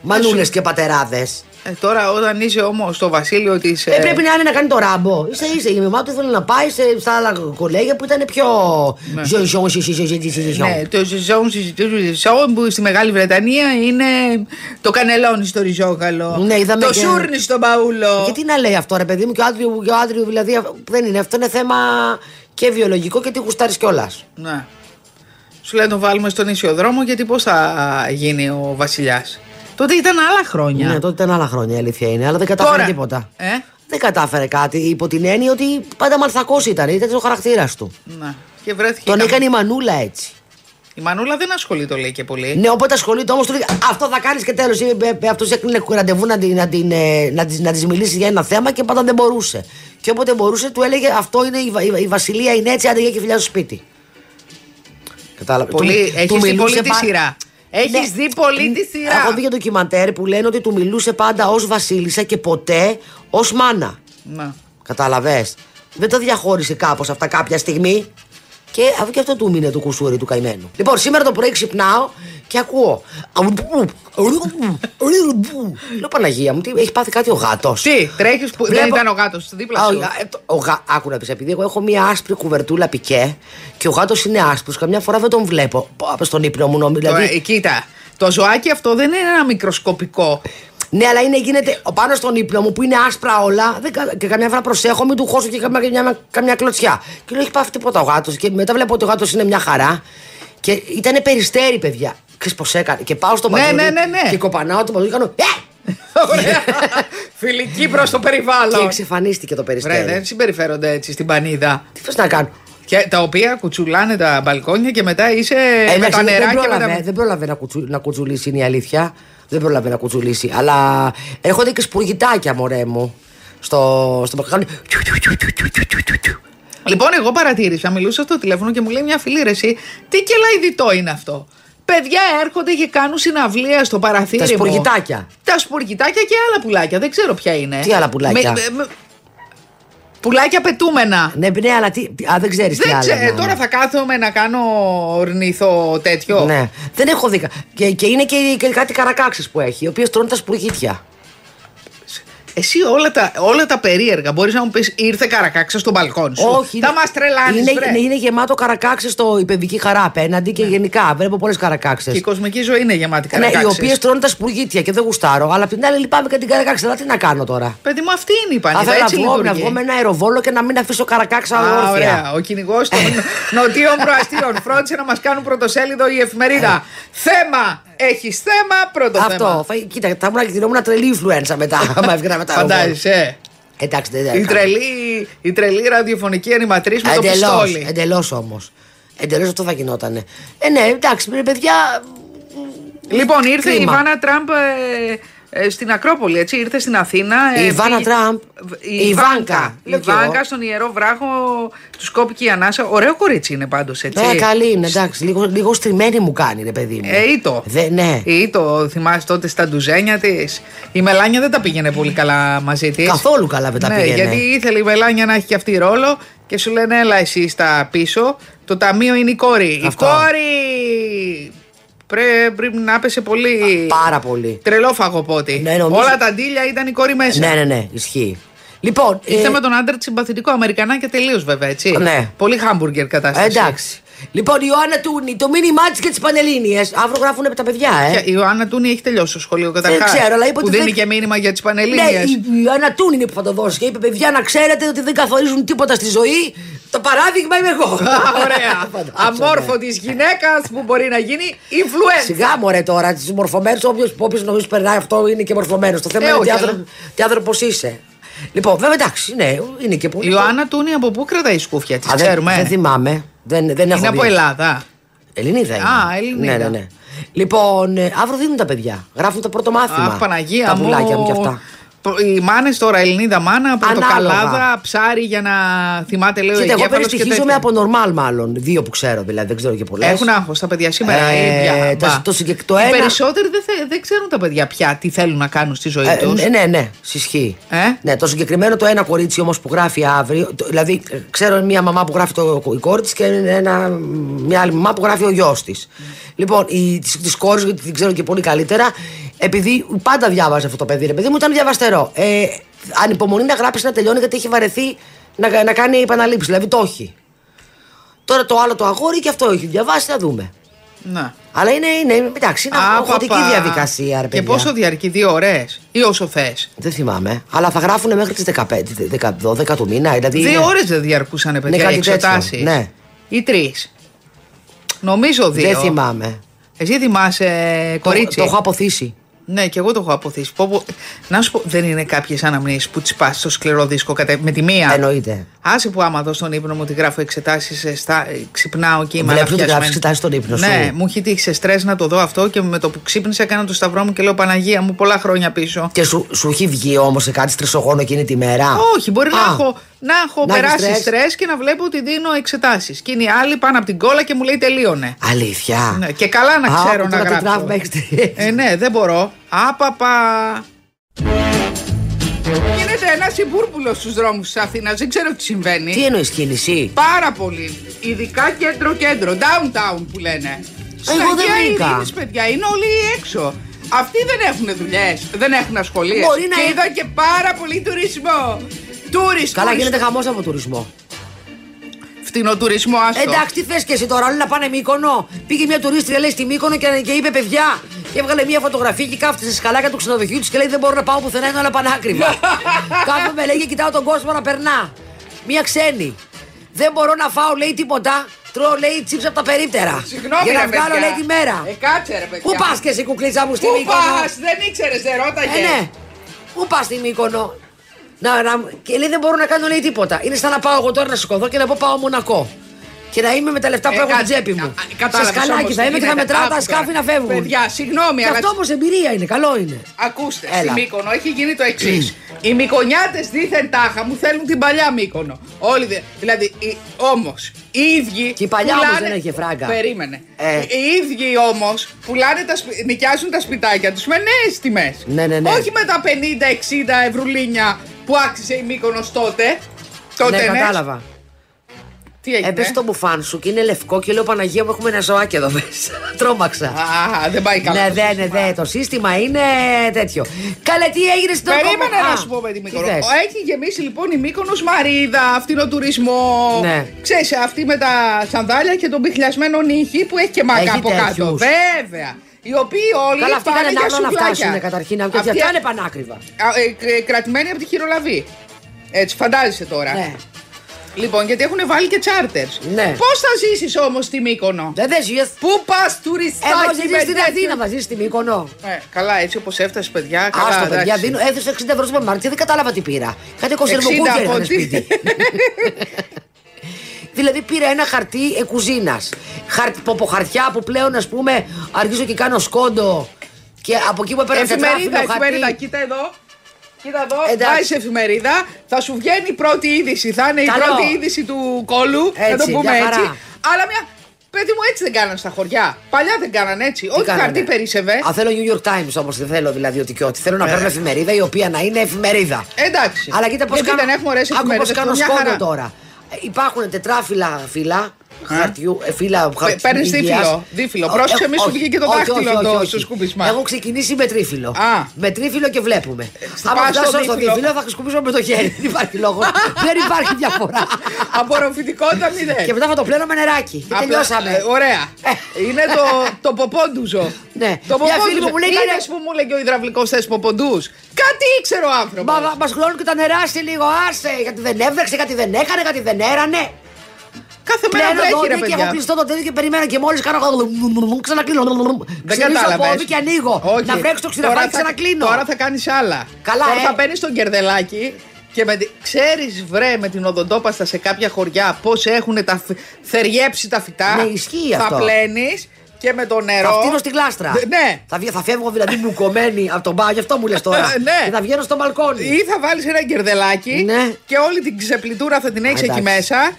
Μανούλες και πατεράδες. Ε, τώρα όταν είσαι όμω στο βασίλειο τη. Ε, πρέπει να είναι να κάνει το ράμπο. Είσαι, είσαι. Η μαμά του ήθελε να πάει σε, στα άλλα κολέγια που ήταν πιο. Ναι. Ζω, ζω, ζω, ζω, ζω, ζω, ζω. Ναι, το ζεζόν ζεζόν που στη Μεγάλη Βρετανία είναι το κανελόνι στο ριζόκαλο. Ναι, είδαμε το και- σούρνι στον παούλο. Και τι να λέει αυτό, ρε παιδί μου, και ο άντριο, και ο άντριο δηλαδή. αυ- Δεν είναι. Αυτό είναι θέμα και βιολογικό και τι γουστάρει κιόλα. Ναι. Σου λέει να τον βάλουμε στον ίσιο δρόμο γιατί πώ θα γίνει ο βασιλιά. Τότε ήταν άλλα χρόνια. Ναι, τότε ήταν άλλα χρόνια η αλήθεια είναι, αλλά δεν κατάφερε Τώρα. τίποτα. Ε; Δεν κατάφερε κάτι υπό την έννοια ότι πάντα μαλθακός ήταν, ήταν ο χαρακτήρας του. Ναι. Και βρέθηκε. Τον κα- έκανε η μανούλα έτσι. Η Μανούλα δεν ασχολείται, λέει και πολύ. Ναι, όποτε ασχολείται όμως του λέει Αυτό θα κάνεις και τέλος. Αυτός έκλεινε ραντεβού να, την- να, την, ε, να, της, να της μιλήσεις για ένα θέμα και πάντα δεν μπορούσε. Και όποτε μπορούσε, του έλεγε Αυτό είναι η, Βα- η, η Βασιλεία είναι έτσι, άντε για και φιλιά στο σπίτι. Κατάλαβε. Πολύ, έχεις δει πολύ τη σειρά. Έχεις δει πολύ τη σειρά; Ναι. Έχω δει για ντοκιμαντέρ που λένε ότι του μιλούσε πάντα ως Βασίλισσα και ποτέ ως μάνα. Να. Κατάλαβε. Δεν το διαχώρισε κάπως αυτά κάποια στιγμή; Και αφού και αυτό του μείνε του κουσούρι του καημένου. Λοιπόν, σήμερα το πρωί ξυπνάω και ακούω. Λέω Παναγία μου, τι, έχει πάθει κάτι ο γάτος. Τι, τρέχεις που δεν Βλέπω- ήταν ο γάτος δίπλα Α, σου. ο- ε, το- ο γα- Άκου να πεις, επειδή εγώ έχω μία άσπρη κουβερτούλα πικέ και ο γάτος είναι άσπρος, καμιά φορά δεν τον βλέπω. Πω, Στον ύπνο μου νομίζω. Τώρα, Δηλαδή, ε, κοίτα, το ζωάκι αυτό δεν είναι ένα μικροσκοπικό. Ναι, αλλά είναι, γίνεται ο- πάνω στον ύπνο μου που είναι άσπρα όλα. Δεν, κα- και καμιά φορά προσέχω, μην του χώσω και καμιά, καμιά, καμιά κλωτσιά. Και λέω: Έχει πάθει τίποτα ο γάτος. Και μετά βλέπω ότι ο γάτος είναι μια χαρά. Και ήταν περιστέρι, παιδιά. Ξέρεις πώ έκανε. Και πάω στο Ναι, παντζούρι ναι, ναι, ναι. Και κοπανάω το παντζούρι και κάνω. Ε! Ωραία. Φιλική προς το Και περιβάλλον. εξαφανίστηκε το Βρε, περιστέρι. δεν συμπεριφέρονται έτσι στην πανίδα. Τι θες να κάνω; Και τα οποία κουτσουλάνε τα μπαλκόνια και μετά είσαι Ε, με εντάξει, τα δεν, νεράκια. με πρόλαβε, τα- δεν πρόλαβε να, κουτσου, να κουτσουλήσει, είναι η αλήθεια. Δεν πρόλαβε να κουτσουλήσει. Αλλά έρχονται και σπουργητάκια, μωρέ μου. Στο, στο μπαλκόνι. Λοιπόν, εγώ παρατήρησα, μιλούσα στο τηλέφωνο και μου λέει μια φίλη ρε, εσύ, τι κελαϊδητό είναι αυτό. Παιδιά έρχονται και κάνουν συναυλία στο παραθύρι. Τα μου. σπουργητάκια. Τα σπουργητάκια και άλλα πουλάκια. Δεν ξέρω ποια είναι. Τι άλλα πουλάκια; Με- με- με- Πουλάκια πετούμενα. Ναι, ναι, αλλά τι, τι- α, δεν ξέρεις τι Δεν άλλο. ξέρω, να- τώρα θα κάθομαι να κάνω ορνηθό τέτοιο. Ναι, δεν έχω δει. κα- Και, και είναι και, και κάτι καρακάξεις που έχει, οι οποίε τρώνε τα σπουργίτια. Εσύ όλα τα, όλα τα περίεργα μπορείς να μου πεις ήρθε καρακάξα στο μπαλκόνι σου. Όχι. Θα είναι- μας τρελάνεις. Είναι, είναι, είναι γεμάτο καρακάξει στο η παιδική χαρά απέναντι και γενικά. Βλέπω πολλές καρακάξει. Και η κοσμική ζωή είναι γεμάτη Ναι, οι καρακάξες. οποίες τρώνε τα σπουργίτια και δεν γουστάρω. Αλλά απ' την άλλη λυπάμαι και την καρακάξη. Αλλά τι να κάνω τώρα; Παιδί μου, αυτή είναι η Αν πανίδα. θέλω να Έτσι βγω, να λειτουργεί. βγω με ένα αεροβόλο και να μην αφήσω καρακάξα Α, όρθια. ωραία. Ο κυνηγός των νοτίων προαστίων φρόντισε να μας κάνουν πρωτοσέλιδο η εφημερίδα. θέμα! Έχεις θέμα, πρώτο Αυτό. θέμα. Θα, κοίτα, θα ήμουν και την τρελή influenza μετά. άμα έβγαινα μετά. Φαντάζεσαι. Εντάξει, δεν Η τρελή, η τρελή ραδιοφωνική ανηματρή με το πιστόλι. Εντελώς όμως. Εντελώς αυτό θα γινότανε. Ε, ναι, εντάξει, ρε παιδιά. Λοιπόν, ήρθε η Κρίμα. Ιβάνα Τραμπ ε, ε, στην Ακρόπολη, έτσι. Ήρθε στην Αθήνα. Η ε, Ιβάνα πήγε- Τραμπ. Η Η Ιβάνκα. Ιβάνκα. Η Λέω κι Ιβάνκα εγώ. στον ιερό βράχο του σκόπηκε η ανάσα. Ωραίο κορίτσι είναι πάντως, έτσι. Ναι, καλή είναι, εντάξει. Λίγο, λίγο στριμμένη μου κάνει, ρε παιδί μου. Ε, ήτο. Δε, ναι. Ή το θυμάσαι τότε στα ντουζένια της. Η Μελάνια δεν τα πήγαινε πολύ καλά μαζί της. Καθόλου καλά δεν τα ναι, πήγαινε. Γιατί ήθελε η Μελάνια να έχει και αυτή ρόλο και σου λένε έλα εσύ στα πίσω. Το ταμείο είναι η κόρη. Αυτό. Η κόρη! Πρέ, πρέπει να έπεσε πολύ. Πάρα πολύ. Τρελό φαγοπότη. Ναι, νομίζω- Όλα τα ντύλια ήταν η κόρη μέσα. Ναι, ναι, ναι, ισχύει. Λοιπόν. Ήρθε ε, με τον άντρα της συμπαθητικό Αμερικανάκια τελείως βέβαια, έτσι. Ναι. Πολύ χάμπουργκερ κατάσταση. εντάξει. Λοιπόν, η Ιωάννα Τούνη, το μήνυμά τη και τις Πανελλήνιες. Αύριο γράφουν τα παιδιά, ε. Και Η Ιωάννα Τούνη έχει τελειώσει το σχολείο καταρχάς. ξέρω, αλλά είπε Που ότι δίνει δεν- και μήνυμα για τις Ναι, Πανελλήνιες. η η Ιωάννα Τούνη είναι που θα το δώσει. Και είπε: Παιδιά, να ξέρετε ότι δεν καθορίζουν τίποτα στη ζωή. Το παράδειγμα είμαι εγώ. Ωραία. Φαντάζομαι. Αμόρφωτη γυναίκας που μπορεί να γίνει influencer. Σιγά μωρέ τώρα, τους μορφωμένους, όποιος νομίζεις περνάει αυτό είναι και μορφωμένος. Το θέμα Ε, είναι όχι, τι αλλά- άνθρωπο- τι άνθρωπο είσαι. Λοιπόν, βέβαια εντάξει, ναι, είναι και πολύ. Η Ιωάννα Τούνη από πού κρατάει η σκούφια της, Α, δεν- ξέρουμε; Δεν θυμάμαι. Δεν, δεν έχω Είναι από δει. Ελλάδα. Ελληνίδα είναι. Α, Ελληνίδα. Ναι, ναι, ναι. Λοιπόν, ε, αύριο δίνουν τα παιδιά. Γράφουν το πρώτο μάθημα. Α, Παναγία τα μου. πουλάκια μου κι αυτά. Οι μάνες τώρα, Ελληνίδα μάνα, πορτοκαλάδα, Ανάλογα. ψάρι για να θυμάται, λέει ο Κοίτα, εγώ εγκέφαλος και περιστοιχίζομαι τέτοια. από νορμάλ μάλλον. Δύο που ξέρω δηλαδή, δεν ξέρω και πολλές. Έχουν άγχος τα παιδιά σήμερα. Ε, ή πια, τα- μπα. το συγκεκ- το Οι ένα- περισσότεροι δεν, θε- δεν ξέρουν τα παιδιά πια τι θέλουν να κάνουν στη ζωή Ε, τους. ναι, ναι, ναι, συσχύει. Ε; Ναι, το συγκεκριμένο το ένα κορίτσι όμως που γράφει αύριο. το- δηλαδή, ε, ξέρω μια μαμά που γράφει το, η κόρη της και ένα, μια άλλη μαμά που γράφει ο γιος της. Λοιπόν, η τη της κόρης, γιατί την ξέρω και πολύ καλύτερα, επειδή πάντα διάβαζε αυτό το παιδί, ρε παιδί μου, ήταν διαβαστερό. Ε, ανυπομονεί να γράψεις να τελειώνει γιατί έχει βαρεθεί να, να κάνει επαναλήψεις. Δηλαδή το έχει. Τώρα το άλλο το αγόρι και αυτό έχει διαβάσει, θα δούμε. Να. Αλλά είναι, είναι εντάξει, είναι Α, αγχωτική παπα. διαδικασία, ρε Και παιδιά. πόσο διαρκεί, δύο ώρες ή όσο θες. Δεν θυμάμαι. Αλλά θα γράφουν μέχρι τις 15, 10, 12 του μήνα. Δηλαδή Δύο είναι- ώρες δεν διαρκούσαν, παιδιά, οι κάτι τέτοιο, εξετάσεις. ναι. Ή τρεις. Νομίζω δύο. Δεν θυμάμαι. Εσύ θυμάσαι, κορίτσι; Το, το έχω αποθήσει. Ναι, και εγώ το έχω αποθήσει. Πω, πω. Να σου πω, δεν είναι κάποιες αναμνήσεις που τις πας στο σκληρό δίσκο κατα... με τη μία. Εννοείται. Άσε που άμα δω στον ύπνο μου ότι γράφω εξετάσεις, στα... ξυπνάω και είμαι Βλέπεις ότι αναφιασμένη. γράφεις εξετάσεις στον ύπνο σου; Ναι, μου έχει τύχει σε στρες να το δω αυτό και με το που ξύπνησα έκανα το σταυρό μου και λέω Παναγία μου πολλά χρόνια πίσω. Και σου, σου έχει βγει όμως σε κάτι στρεσογόνο εκείνη τη μέρα; Όχι, μπορεί να Α, έχω, να έχω Να έχεις περάσει στρες; στρες και να βλέπω ότι δίνω εξετάσεις. Και είναι οι άλλοι πάνω από την κόλλα και μου λέει τελείωνε. Αλήθεια. Ναι, και καλά να Α, ξέρω που να τώρα το γράψω. τραύμα έχεις τρίξει. Ε, ναι, δεν μπορώ. Άπαπα. Γίνεται ένας συμπούρπουλος στους δρόμους της Αθήνας. Δεν ξέρω τι συμβαίνει. Τι εννοείς κίνηση; Πάρα πολύ. Ειδικά κέντρο-κέντρο. Downtown που λένε. Στα Εγώ δεν Αγία βρήκα. Ειρήνης, παιδιά, είναι όλοι έξω. Αυτοί δεν έχουν δουλειές, δεν έχουν ασχολίες. Μπορεί να και είναι- είδα και πάρα πολύ τουρισμό. Τουρist, Καλά, τουρist- γίνεται χαμός από τουρισμό. Φτηνοτουρισμό, άστο. Εντάξει, τι θες και εσύ τώρα, όλοι να πάνε μήκονο. Πήγε μια τουρίστρια, λέει, στη μήκονο και, και είπε παιδιά. Και έβγαλε μια φωτογραφία και κάθεται σε σκαλάκια του ξενοδοχείου της και λέει: Δεν μπορώ να πάω πουθενά, είναι όλα πανάκριβα. Κάθομαι, λέει, και κοιτάω τον κόσμο να περνά. Μια ξένη. Δεν μπορώ να φάω, λέει, τίποτα. Τρώω, λέει, τσίψα από τα περίπτερα. Συγγνώμη, Για να ρε, βγάλω, παιδιά. λέει, τη μέρα. Ε, κάτσε, ρε, παιδιά. Πού πας και εσύ, κουκλίτσα μου, στη Πού Μύκονο; πας, δεν ήξερες, δεν ρώταγες. Ε, ναι. Πού πας στη Μύκονο; Να, να, και λέει δεν μπορώ να κάνω λέει τίποτα. Είναι σαν να πάω εγώ τώρα να σηκωθώ και να πω πάω Μονακό. Και να είμαι με τα λεφτά που Ε, έχω στην κάτσε. τσέπη μου. Α, Σε κατάλαβες σκαλάκι όμως θα τι είμαι και θα γίνεται. μετράω τα Άκου σκάφη τώρα. να φεύγουν. Παιδιά, συγγνώμη, Και αλλά αυτό όμως εμπειρία είναι, καλό είναι. Ακούστε, Έλα. στη Μύκονο έχει γίνει το εξής. Οι Μυκονιάτε δίθεν τάχα μου θέλουν την παλιά Μύκονο. Όλοι δε, δηλαδή, όμως οι ίδιοι. Και η παλιά όμως πουλάνε- δεν είχε φράγκα. Περίμενε. Ε. Οι ίδιοι όμως πουλάνε τα, σπι- νοικιάζουν τα σπιτάκια τους με νέες τιμές. Ναι, ναι, ναι. Όχι με τα 50-60 ευρουλίνια που άξιζε η Μύκονος τότε. Τότε ναι, κατάλαβα. Τι έγινε; Έπεσε το μπουφάν σου και είναι λευκό και λέω Παναγία μου έχουμε ένα ζωάκι εδώ μέσα. Τρόμαξα. Α, δεν πάει καλά. Ναι, το δεν, ναι, σύστημα. δεν. Το σύστημα είναι τέτοιο. Καλέ, τι έγινε στην Περίμενε Α, να σου πω με τη τι Μύκονο. θες; Έχει γεμίσει λοιπόν η Μύκονος Μαρίδα, αυτινοτουρισμό. Ναι. Ξέρεις, αυτή με τα σανδάλια και τον πυχλιασμένο νύχι που έχει και μάγκα Έχει από κάτω. τέτοιους. Βέβαια. Οι οποίοι όλοι Καλά, αυτοί πάνε ήταν για άλλο να σουβλάκια. φτάσουν καταρχήν. Και Αυτοί- αυτά είναι πανάκριβα. Α, ε, ε, κρατημένοι από τη χειρολαβή. Έτσι, φαντάζεσαι τώρα. Ναι. Λοιπόν, γιατί έχουν βάλει και τσάρτερς. Ναι. Πώς θα ζήσεις όμως στη Μύκονο; Δεν δεν ζεις. Πού πας τουριστάκι Εγώ με ζήσεις στην τέτοιο- Αθήνα, θα ζήσεις στη Μύκονο. Ε, καλά, έτσι όπως έφτασε παιδιά. Καλά, Άστο, παιδιά, εντάξει. δίνω, έδωσε 60 ευρώ στο μάρκετ, δεν κατάλαβα τι πήρα. Κάτι 60 κονσερβοκούτια από είχαν τι- σπίτι. δηλαδή πήρα ένα χαρτί ε, κουζίνα. Χαρτ, ποποχαρτιά που πλέον ας πούμε αρχίζω και κάνω σκόντο. Και από εκεί που έπαιρνα Εφημερίδα, τετράφυλλο εφημερίδα, χαρτί. κοίτα εδώ. Κοίτα εδώ, Εντάξει. βάζεις εφημερίδα, θα σου βγαίνει η πρώτη είδηση. Θα είναι Καλό. η πρώτη είδηση του κόλου. να το Έτσι, πούμε μια χαρά. έτσι. Αλλά μια. Παιδί μου, έτσι δεν κάνανε στα χωριά. Παλιά δεν κάνανε έτσι. Τι Όχι κάνανε; χαρτί περίσευε. Α, θέλω New York Times όμως, δεν θέλω δηλαδή ότι και ότι. Θέλω να Ε. παίρνω εφημερίδα η οποία να είναι εφημερίδα. Εντάξει. Αλλά κοίτα πώς Γιατί κάνω. δεν έχουμε ωραίες Άκου εφημερίδες. πώς κάνω μια σκόντο χαρά. τώρα. Ε, Υπάρχουν τετράφυλλα φύλλα. Χαρτιού, ε, φύλλα χαρτιού. παίρνεις υγείας. δίφυλλο, δίφυλλο. Ο- Πρόσεξε, ε, μη σου όχι, βγει και το όχι, δάχτυλο όχι, το- όχι, όχι. στο σκουπισμά. Έχω ξεκινήσει με τρίφυλλο. Α. Με τρίφυλλο και βλέπουμε. στο Άμα πας στο φτάσω στο δίφυλλο. δίφυλλο θα σκουπίσω με το χέρι. Δεν υπάρχει λόγος. Δεν υπάρχει διαφορά. Απορροφητικότητα μηδέν. Και μετά θα το πλένω με νεράκι. Και Απλά- τελειώσαμε. ε, ωραία. Είναι το, το ποπόντουζο. Ναι. Το Μια φίλη ποπόντουζο. μου μου λέει, Είδες κάνε- που μου λέγε ο υδραυλικός θες ποποντούς. Κάτι ήξερε ο άνθρωπος. Μα μα γλώνουν και τα νεράσει λίγο, άσε. Γιατί δεν έβρεξε, γιατί δεν έκανε, γιατί δεν έρανε. Κάθε μέρα Πλένω βρέχει, ρε δόντια και παιδιά. έχω κλειστό το τέτοιο και περιμένω και μόλις κάνω. Ξανακλείνω. Δεν Ξυρίζω κατάλαβε. πόδι και ανοίγω. Να βρέξει το ξηραφάκι ξανακλίνω. Τώρα θα κάνει άλλα. Καλά, Τώρα ε. θα παίρνει τον κερδελάκι και με... ξέρει, βρε, με την οδοντόπαστα σε κάποια χωριά πώ έχουν τα... φ- θεριέψει τα φυτά. Ναι, ισχύει θα αυτό. πλένει και με το νερό. Θα φτύνω στη γλάστρα. Δε- Ναι. Θα, βγα- θα φεύγω δηλαδή μπουκωμένη από τον μπάγιο, αυτό μου λε τώρα. Ναι. Και θα βγαίνω στο μπαλκόνι. Ή θα βάλει ένα κερδελάκι Ναι. και όλη την ξεπλητούρα θα την έχει Εντάξει. εκεί μέσα.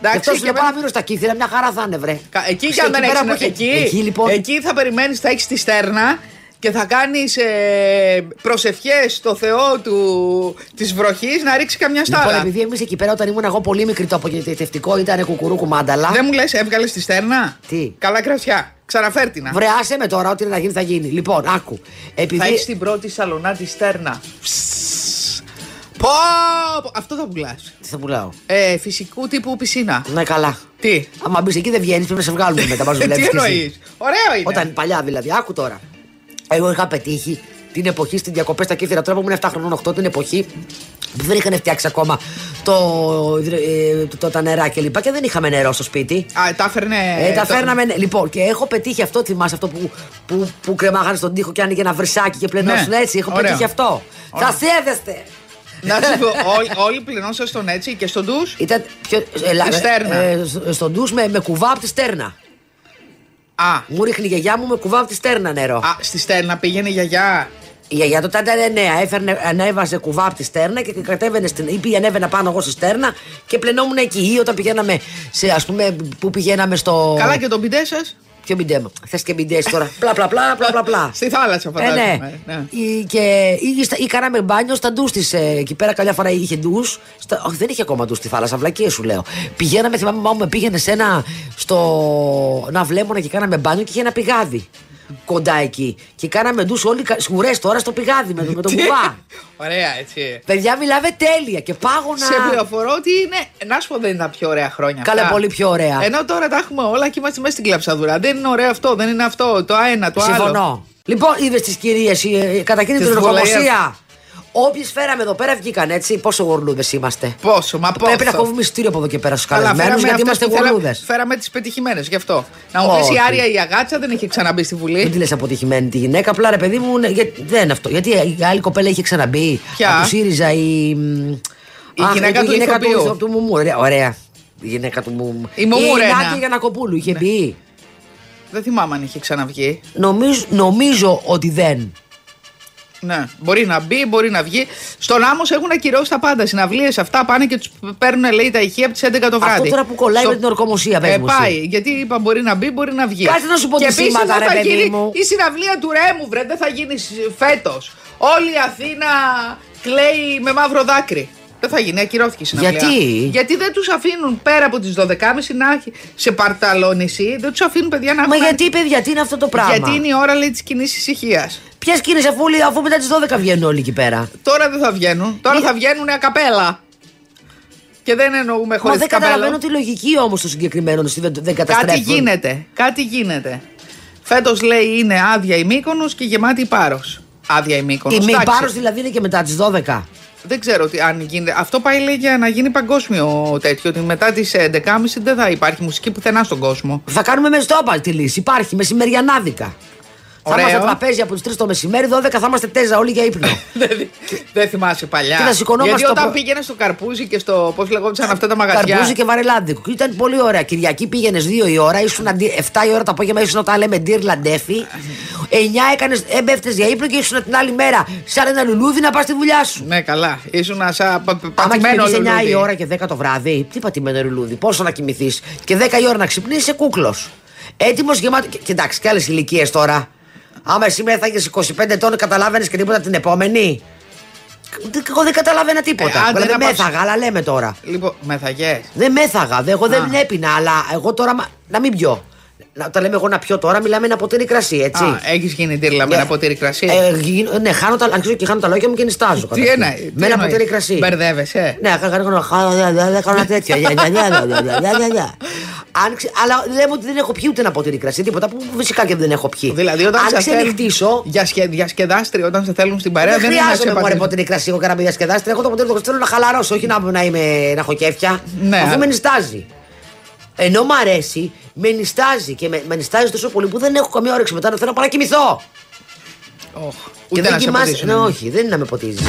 Και Εντάξει, αυτό και και με- πάω να μείνω στα κύθρα, μια χαρά θα είναι, βρε. Κα- Εκεί και Ξέρεις, αν δεν πέρα έχεις που εκεί, έχει- εκεί, λοιπόν. εκεί θα περιμένεις, θα έχεις τη στέρνα και θα κάνεις ε, προσευχές στο Θεό του, της βροχής να ρίξει καμιά Λοιπόν, στάλα. επειδή εμείς εκεί πέρα όταν ήμουν εγώ πολύ μικρή, το απογοητευτικό ήταν κουκουρούκου μάνταλα. Δεν μου λες έβγαλες τη στέρνα; Τι; Καλά κρασιά. Ξαναφέρτηνα. Βρε, άσε με τώρα, ό,τι είναι να γίνει θα γίνει. Λοιπόν, άκου. Επειδή. Θα έχεις την πρώτη σαλονά τη στέρνα. Πω, πω. Αυτό θα πουλάς. Τι θα πουλάω; Ε, φυσικού τύπου πισίνα. Ναι, καλά. Τι; Άμα μπεις εκεί δεν βγαίνεις, πρέπει να σε βγάλουμε μετά. Μας Τι δουλεύεις κι εσύ. εννοείς; Ωραίο είναι. Όταν παλιά δηλαδή, άκου τώρα. Εγώ είχα πετύχει την εποχή στην διακοπές στα κύθρα τώρα που ήμουν 7 χρονών 8, την εποχή που δεν είχαν φτιάξει ακόμα το, ε, το, το, τα νερά και λοιπά και δεν είχαμε νερό στο σπίτι. Α, τα έφερνε. Ε, τα το- φέρναμε. ναι. Λοιπόν, και έχω πετύχει αυτό, θυμάσαι αυτό που, που, που κρεμάγανε στον τοίχο και άνοιγε ένα βρυσάκι και πλενώσουν Ναι. έτσι. Έχω Ωραίο. πετύχει αυτό. Ωραίο. Θα σέβεστε. Να σου πω, όλοι, όλοι πλενώσαν στον έτσι και στον ντους. Ήταν πιο, ελα- Τη στέρνα. ε, σ- στον ντους με, με κουβά από τη στέρνα. Α, Μου ρίχνει η γιαγιά μου με κουβά από τη στέρνα νερό. α, στη στέρνα πήγαινε η γιαγιά. Η γιαγιά τότε ήταν νέα. Έφερνε, ανέβαζε κουβά από τη στέρνα και κατέβαινε στην. ή πήγε, ανέβαινα πάνω εγώ στη στέρνα και πλενόμουν εκεί. Ή όταν πηγαίναμε σε, ας πούμε, που πηγαίναμε στο. Καλά και τον πιντέ σας. Ποιο μπιντέ μου. Θες και μπιντέ τώρα; πλα πλα πλα πλα πλα πλα. Στη θάλασσα, Ε, ναι. φαντάζομαι. ναι. Ή, και, ή, στα- ή κάναμε μπάνιο στα ντους της. Ε, εκεί πέρα καλιά φορά είχε ντους. Όχι, δεν είχε ακόμα ντους στη θάλασσα, βλακίες σου λέω. Πηγαίναμε, θυμάμαι, μάμα με πήγαινε σε ένα. στο. να βλέμωνα και κάναμε μπάνιο και είχε ένα πηγάδι. Κοντά εκεί. Και κάναμε ντους όλοι σκουρές τώρα στο πηγάδι με, το- με τον Τι; κουβά. Ωραία, έτσι. Παιδιά, μιλάμε τέλεια και πάγωνα. Σε πληροφορώ ότι είναι. Να σου πω, δεν είναι τα πιο ωραία χρόνια. Καλά, αυτά. πολύ πιο ωραία. Ενώ τώρα τα έχουμε όλα και είμαστε μέσα στην κλαψαδούρα. Δεν είναι ωραίο αυτό, δεν είναι αυτό. Το ένα, το άλλο. Συμφωνώ. Λοιπόν, είδες τις κυρίες, κατακίνητη Τις την βολείες. Ορκομοσία. Όποιε φέραμε εδώ πέρα βγήκαν έτσι. Πόσο γορλούδες είμαστε. Πόσο, μα πόσο. Πρέπει να κόβουμε ειστήριο από εδώ και πέρα στους Καλά, καλεσμένους φέραμε γιατί αυτές είμαστε που θέλαμε- γορλούδες. Φέραμε τις πετυχημένες γι' αυτό. Να μου πεις Όχι. η Άρια η Αγάτσα δεν είχε ξαναμπεί στη Βουλή. Δεν τη λες αποτυχημένη τη γυναίκα, απλά ρε παιδί μου, ναι, για- δεν είναι αυτό. Γιατί η άλλη κοπέλα είχε ξαναμπεί. Ποια; Από το ΣΥΡΙΖΑ η. μ, Η αχ, γυναίκα του γυναίκα ηθοποιού. του, του Μουμού. Ωραία, ωραία. Η γυναίκα του Μουμού. Η Μουμού, Η ρε, Νάκη να. Γιανακοπούλου είχε μπει. Δεν θυμάμαι αν είχε ξαναβγεί. Νομίζω, νομίζω ότι δεν. Ναι, μπορεί να μπει, μπορεί να βγει. Στον άμμος έχουν ακυρώσει τα πάντα. Συναυλίες αυτά πάνε και τους παίρνουν, λέει, τα ηχεία από τις 11 το βράδυ. Αυτό τώρα που κολλάει με την ορκομοσία, πες ε, μου εσύ. Πάει. Γιατί είπα μπορεί να μπει, μπορεί να βγει. Κάτσε να σου πω και τι επίσης σήματα, δεν ρε θα παιδί γίνει μου. Η συναυλία του Ρέμου, βρε, δεν θα γίνει φέτος. Όλη η Αθήνα κλαίει με μαύρο δάκρυ. Δεν θα γίνει, ακυρώθηκε η συναυλία. Γιατί; Γιατί δεν τους αφήνουν πέρα από τις 12.30 να έχει σε παρταλόνιση, δεν τους αφήνουν παιδιά να Μα έχουν- γιατί, παιδιά, τι είναι αυτό το πράγμα; Γιατί είναι η ώρα, λέει, της κοινής ησυχίας. Ποιε κίνησε αφού, όλοι- αφού μετά τις 12 βγαίνουν όλοι εκεί πέρα; Τώρα δεν θα βγαίνουν. Τώρα θα βγαίνουν ακαπέλα. Και δεν εννοούμε Μα χωρίς δεν καταλαβαίνω τη λογική όμως του συγκεκριμένου. εσύ Δεν, δεν Κάτι καταστρέφουν. γίνεται. Κάτι γίνεται. Φέτος λέει είναι άδεια η Μύκονος και γεμάτη η Πάρος. Άδεια η Μύκονος. Η μη Εντάξει. πάρος δηλαδή είναι και μετά τις 12. Δεν ξέρω τι, αν γίνεται. Αυτό πάει λέει για να γίνει παγκόσμιο τέτοιο. Ότι μετά τις 11.30 δεν θα υπάρχει μουσική πουθενά στον κόσμο. Θα κάνουμε με στόπα τη λύση. Υπάρχει μεσημεριανάδικα. Θα Ωραίο. είμαστε τραπέζι από τις 3 το μεσημέρι, 12 θα είμαστε τέζα όλοι για ύπνο. Δεν- Δεν θυμάσαι παλιά. Και θα σηκωνόμαστε Γιατί το όταν προ- πήγαινες στο καρπούζι και στο. Πώς λεγόντουσαν αυτά τα μαγαζιά. Καρπούζι και βαρελάδικο. Και Ήταν πολύ ωραία. Κυριακή πήγαινες 2 η ώρα, ήσουν αντί, 7 η ώρα το απόγευμα, ήσουν όταν λέμε ντύρ λαντέφι. 9 έκανες, έμπεφτες για ύπνο και ήσουν την άλλη μέρα σαν ένα λουλούδι να πας στη δουλειά σου. Ναι, καλά. Ήσουν σαν πα- πα- Άμα πατημένο κοιμηθείς 9 λουλούδι. η ώρα και 10 το βράδυ, τι πατημένο λουλούδι, πόσο να κοιμηθείς. Και 10 η ώρα να ξυπνήσεις, είσαι κούκλος. Έτοιμος γεμάτο. Και- Κοιτάξτε, και άλλες ηλικίες τώρα. Άμα εσύ μέθαγε 25 ετών, καταλάβαινες και τίποτα την επόμενη; Εγώ δεν καταλάβαινα τίποτα. Ε, άντε δηλαδή να πας- μέθαγα, αλλά λέμε τώρα. Λοιπόν, μεθαγέ. Δεν μέθαγα, δε, εγώ δεν Α. έπινα, αλλά εγώ τώρα μα- να μην πιω. Να, όταν λέμε εγώ να πιω τώρα, μιλάμε ένα ποτήρι κρασί, έτσι. Α, έχεις γίνει τύρλα με Ε, ένα ποτήρι κρασί. Ε, γίν- ναι, χάνω τα, αρχίζω και χάνω τα λόγια μου και νιστάζω. Τι καταρχήν. εννοείς, τι Με ένα εννοείς. ποτήρι κρασί. Μπερδεύεσαι; Ναι, κάνω κάνω κάνω ένα τέτοιο. Γεια, γεια, γεια, γεια, γεια, γεια, γεια, γεια. Αν ξε- Αλλά λέμε ότι δεν έχω πιει ούτε ένα ποτήρι κρασί, τίποτα που φυσικά και δεν έχω πιει. Δηλαδή, όταν Αν σε θέλουν- ξενυχτήσω, Για σχε, διασκεδάστρια, όταν σε θέλουν στην παρέα, δεν δεν είναι να σε χρειάζομαι μόνο πατήσουν. ποτήρι κρασί. Εγώ κάνα διασκεδάστρια. Εγώ το ποτήρι το κρασί θέλω να χαλαρώσω, όχι να, να, είμαι, να έχω κέφια. Ναι, αφού αλλά- με νιστάζει. Ενώ μ' αρέσει, με νιστάζει και με, με νιστάζει τόσο πολύ που δεν έχω καμία όρεξη μετά να θέλω να πάω να κοιμηθώ. Οχ, Και Ούτε δεν να σε κοιμάσαι. ποτίσουν. Ναι, όχι, δεν είναι να με ποτίζεις.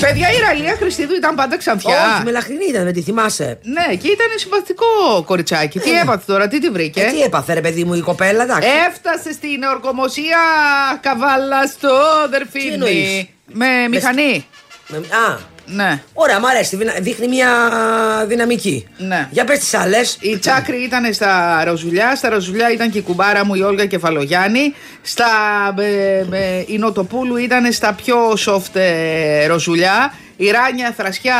Παιδιά, η Ραλία Χριστίδου ήταν πάντα ξανθιά. Όχι, με λαχρινή ήταν, με τη θυμάσαι. Ναι, και ήταν συμπαθητικό κοριτσάκι. Τι έπαθε τώρα, τι τη βρήκε; Ε, τι έπαθε, ρε παιδί μου, η κοπέλα, εντάξει. Έφτασε στην ορκομοσία καβάλα στο Τι εννοείς; δερφίνι. Με μηχανή. Με- Α, Ναι. ωραία, μ' αρέσει. δυνα- Δείχνει μια δυναμική. Ναι. Για πες τις άλλες. Η Τσάκρη ήταν στα Ροζουλιά, στα Ροζουλιά ήταν και η κουμπάρα μου η Όλγα Κεφαλογιάννη. Στα ε, ε, η Νοτοπούλου ήταν στα πιο soft ε, Ροζουλιά. Η Ράνια Θρασιά.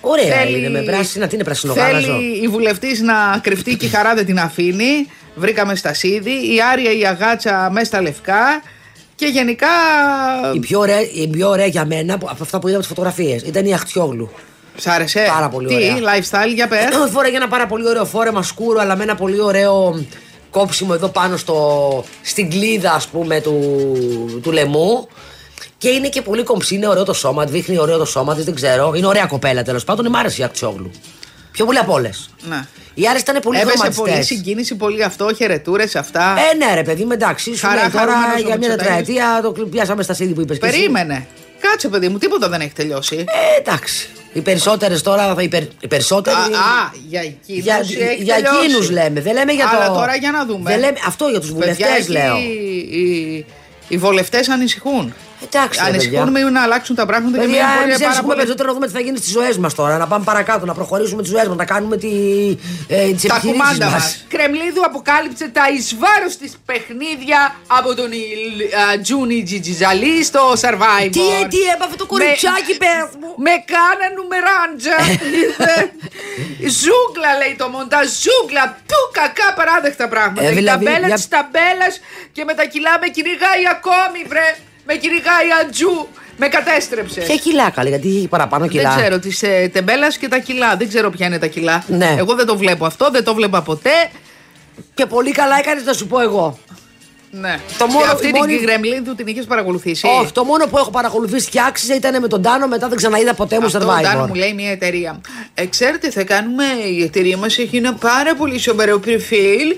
Ωραία είναι, με πράσινα, τι είναι πρασινογάλαζο. Θέλει η βουλευτής να κρυφτεί και η χαρά δεν την αφήνει. Βρήκαμε στα Σίδη. Η Άρια η Αγάτσα μέσα στα λευκά. Και γενικά. Η πιο, ωραία, η πιο ωραία για μένα που- από αυτά που είδα από τις φωτογραφίες ήταν η Αχτιόγλου. Σ' άρεσε; Πάρα πολύ Τι, ωραία. lifestyle, για πες. Ε, Φόρεγε ένα πάρα πολύ ωραίο φόρεμα σκούρο, αλλά με ένα πολύ ωραίο κόψιμο εδώ πάνω στο, στην κλίδα, ας πούμε, του, του λαιμού. Και είναι και πολύ κομψή, είναι ωραίο το σώμα, τη, δείχνει ωραίο το σώμα της, δεν ξέρω. Είναι ωραία κοπέλα τέλος πάντων, μ' άρεσε η Αχτιόγλου. Πιο πολύ από όλες. Ναι. Οι άλλε ήταν πολύ Έπεσε πολύ χρωματιστέ. συγκίνηση, πολύ αυτό, χαιρετούρες αυτά. Ε, ναι, ρε παιδί, μου, εντάξει. Σου Χαρά, λέει τώρα χαρούμενος ο για μια Μητσοτάκης. τετραετία το κλ- πιάσαμε στα σίδη που είπες. Περίμενε. Κάτσε, παιδί μου, τίποτα δεν έχει τελειώσει. Ε, εντάξει. Οι περισσότερες τώρα. Οι, περ, οι περισσότεροι. Α, α, για εκείνους Για, έχει για τελειώσει. εκείνους λέμε. Δεν λέμε για Αλλά το. τώρα για να δούμε. Δεν λέμε, αυτό για τους Παιδιά, βουλευτές εκεί λέω. Οι, οι βολευτές ανησυχούν. Εντάξει, ρε, ανησυχούν παιδιά. με να αλλάξουν τα πράγματα και Παιδιά, μια εμείς πολύ πάρα ανησυχούμε πολύ. περισσότερο να δούμε τι θα γίνει στις ζωές μας τώρα. Να πάμε παρακάτω, να προχωρήσουμε τις ζωές μας, να κάνουμε τι ε, τις Τα επιχειρήσεις κουμάντα μας. μας. Κρεμλίδου αποκάλυψε τα εις βάρος της παιχνίδια από τον Ιλ- α, Τζούνι Τζιτζιζαλή στο Survivor. Τι, ε, τι έπαθε το κοριτσάκι, Με- πες μου. Με κάνα νουμεράντζα. ζούγκλα λέει το μοντάζ, ζούγκλα. Του κακά παράδεκτα πράγματα. Ε, η δηλαδή, ταμπέλας για- της ταμπέλας και με τα κιλά με κυνηγάει ακόμη βρε. Με κυνηγάει αντζού. Με κατέστρεψες. Ποια κιλά καλή, γιατί έχει παραπάνω κιλά. Δεν ξέρω, τη ε, τεμπέλας και τα κιλά. Δεν ξέρω ποια είναι τα κιλά. Ναι. Εγώ δεν το βλέπω αυτό, δεν το βλέπα ποτέ. Και πολύ καλά έκανες να σου πω εγώ. Ναι. Το μόνο- και αυτή η μόνη- την γκρεμλίν του την είχες παρακολουθήσει; Όχι, το μόνο που έχω παρακολουθήσει και άξιζε ήταν με τον Τάνο, μετά δεν ξαναείδα ποτέ μου Αυτό ο survivor. Ντάνο μου λέει μια εταιρεία. Ε, ξέρετε, θα κάνουμε. Η εταιρεία μας έχει ένα πάρα πολύ σοβαρό προφίλ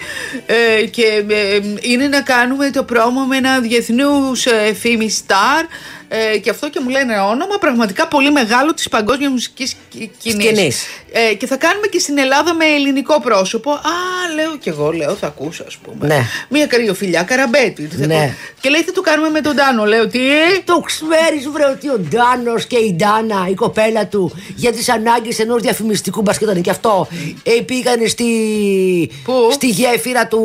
ε, και ε, είναι να κάνουμε το πρόμο με ένα διεθνούς ε, φήμη star. Ε, και αυτό και μου λένε ένα όνομα πραγματικά πολύ μεγάλο της παγκόσμιας μουσικής κοινής. Σκηνής. Ε, και θα κάνουμε και στην Ελλάδα με ελληνικό πρόσωπο. Α, λέω κι εγώ, λέω, θα ακούσω, ας πούμε. Ναι. Μια καριοφιλιά καραμπέτη. Τι θα Ναι. ακούσω. Και λέει, θα το κάνουμε με τον Τάνο. Λέω, τι; Το ξέρεις, βρε, ότι ο Ντάνος και η Ντάνα, η κοπέλα του, για τις ανάγκες ενός διαφημιστικού μπα και ήταν και αυτό, ε, πήγανε στη, Πού; στη γέφυρα του,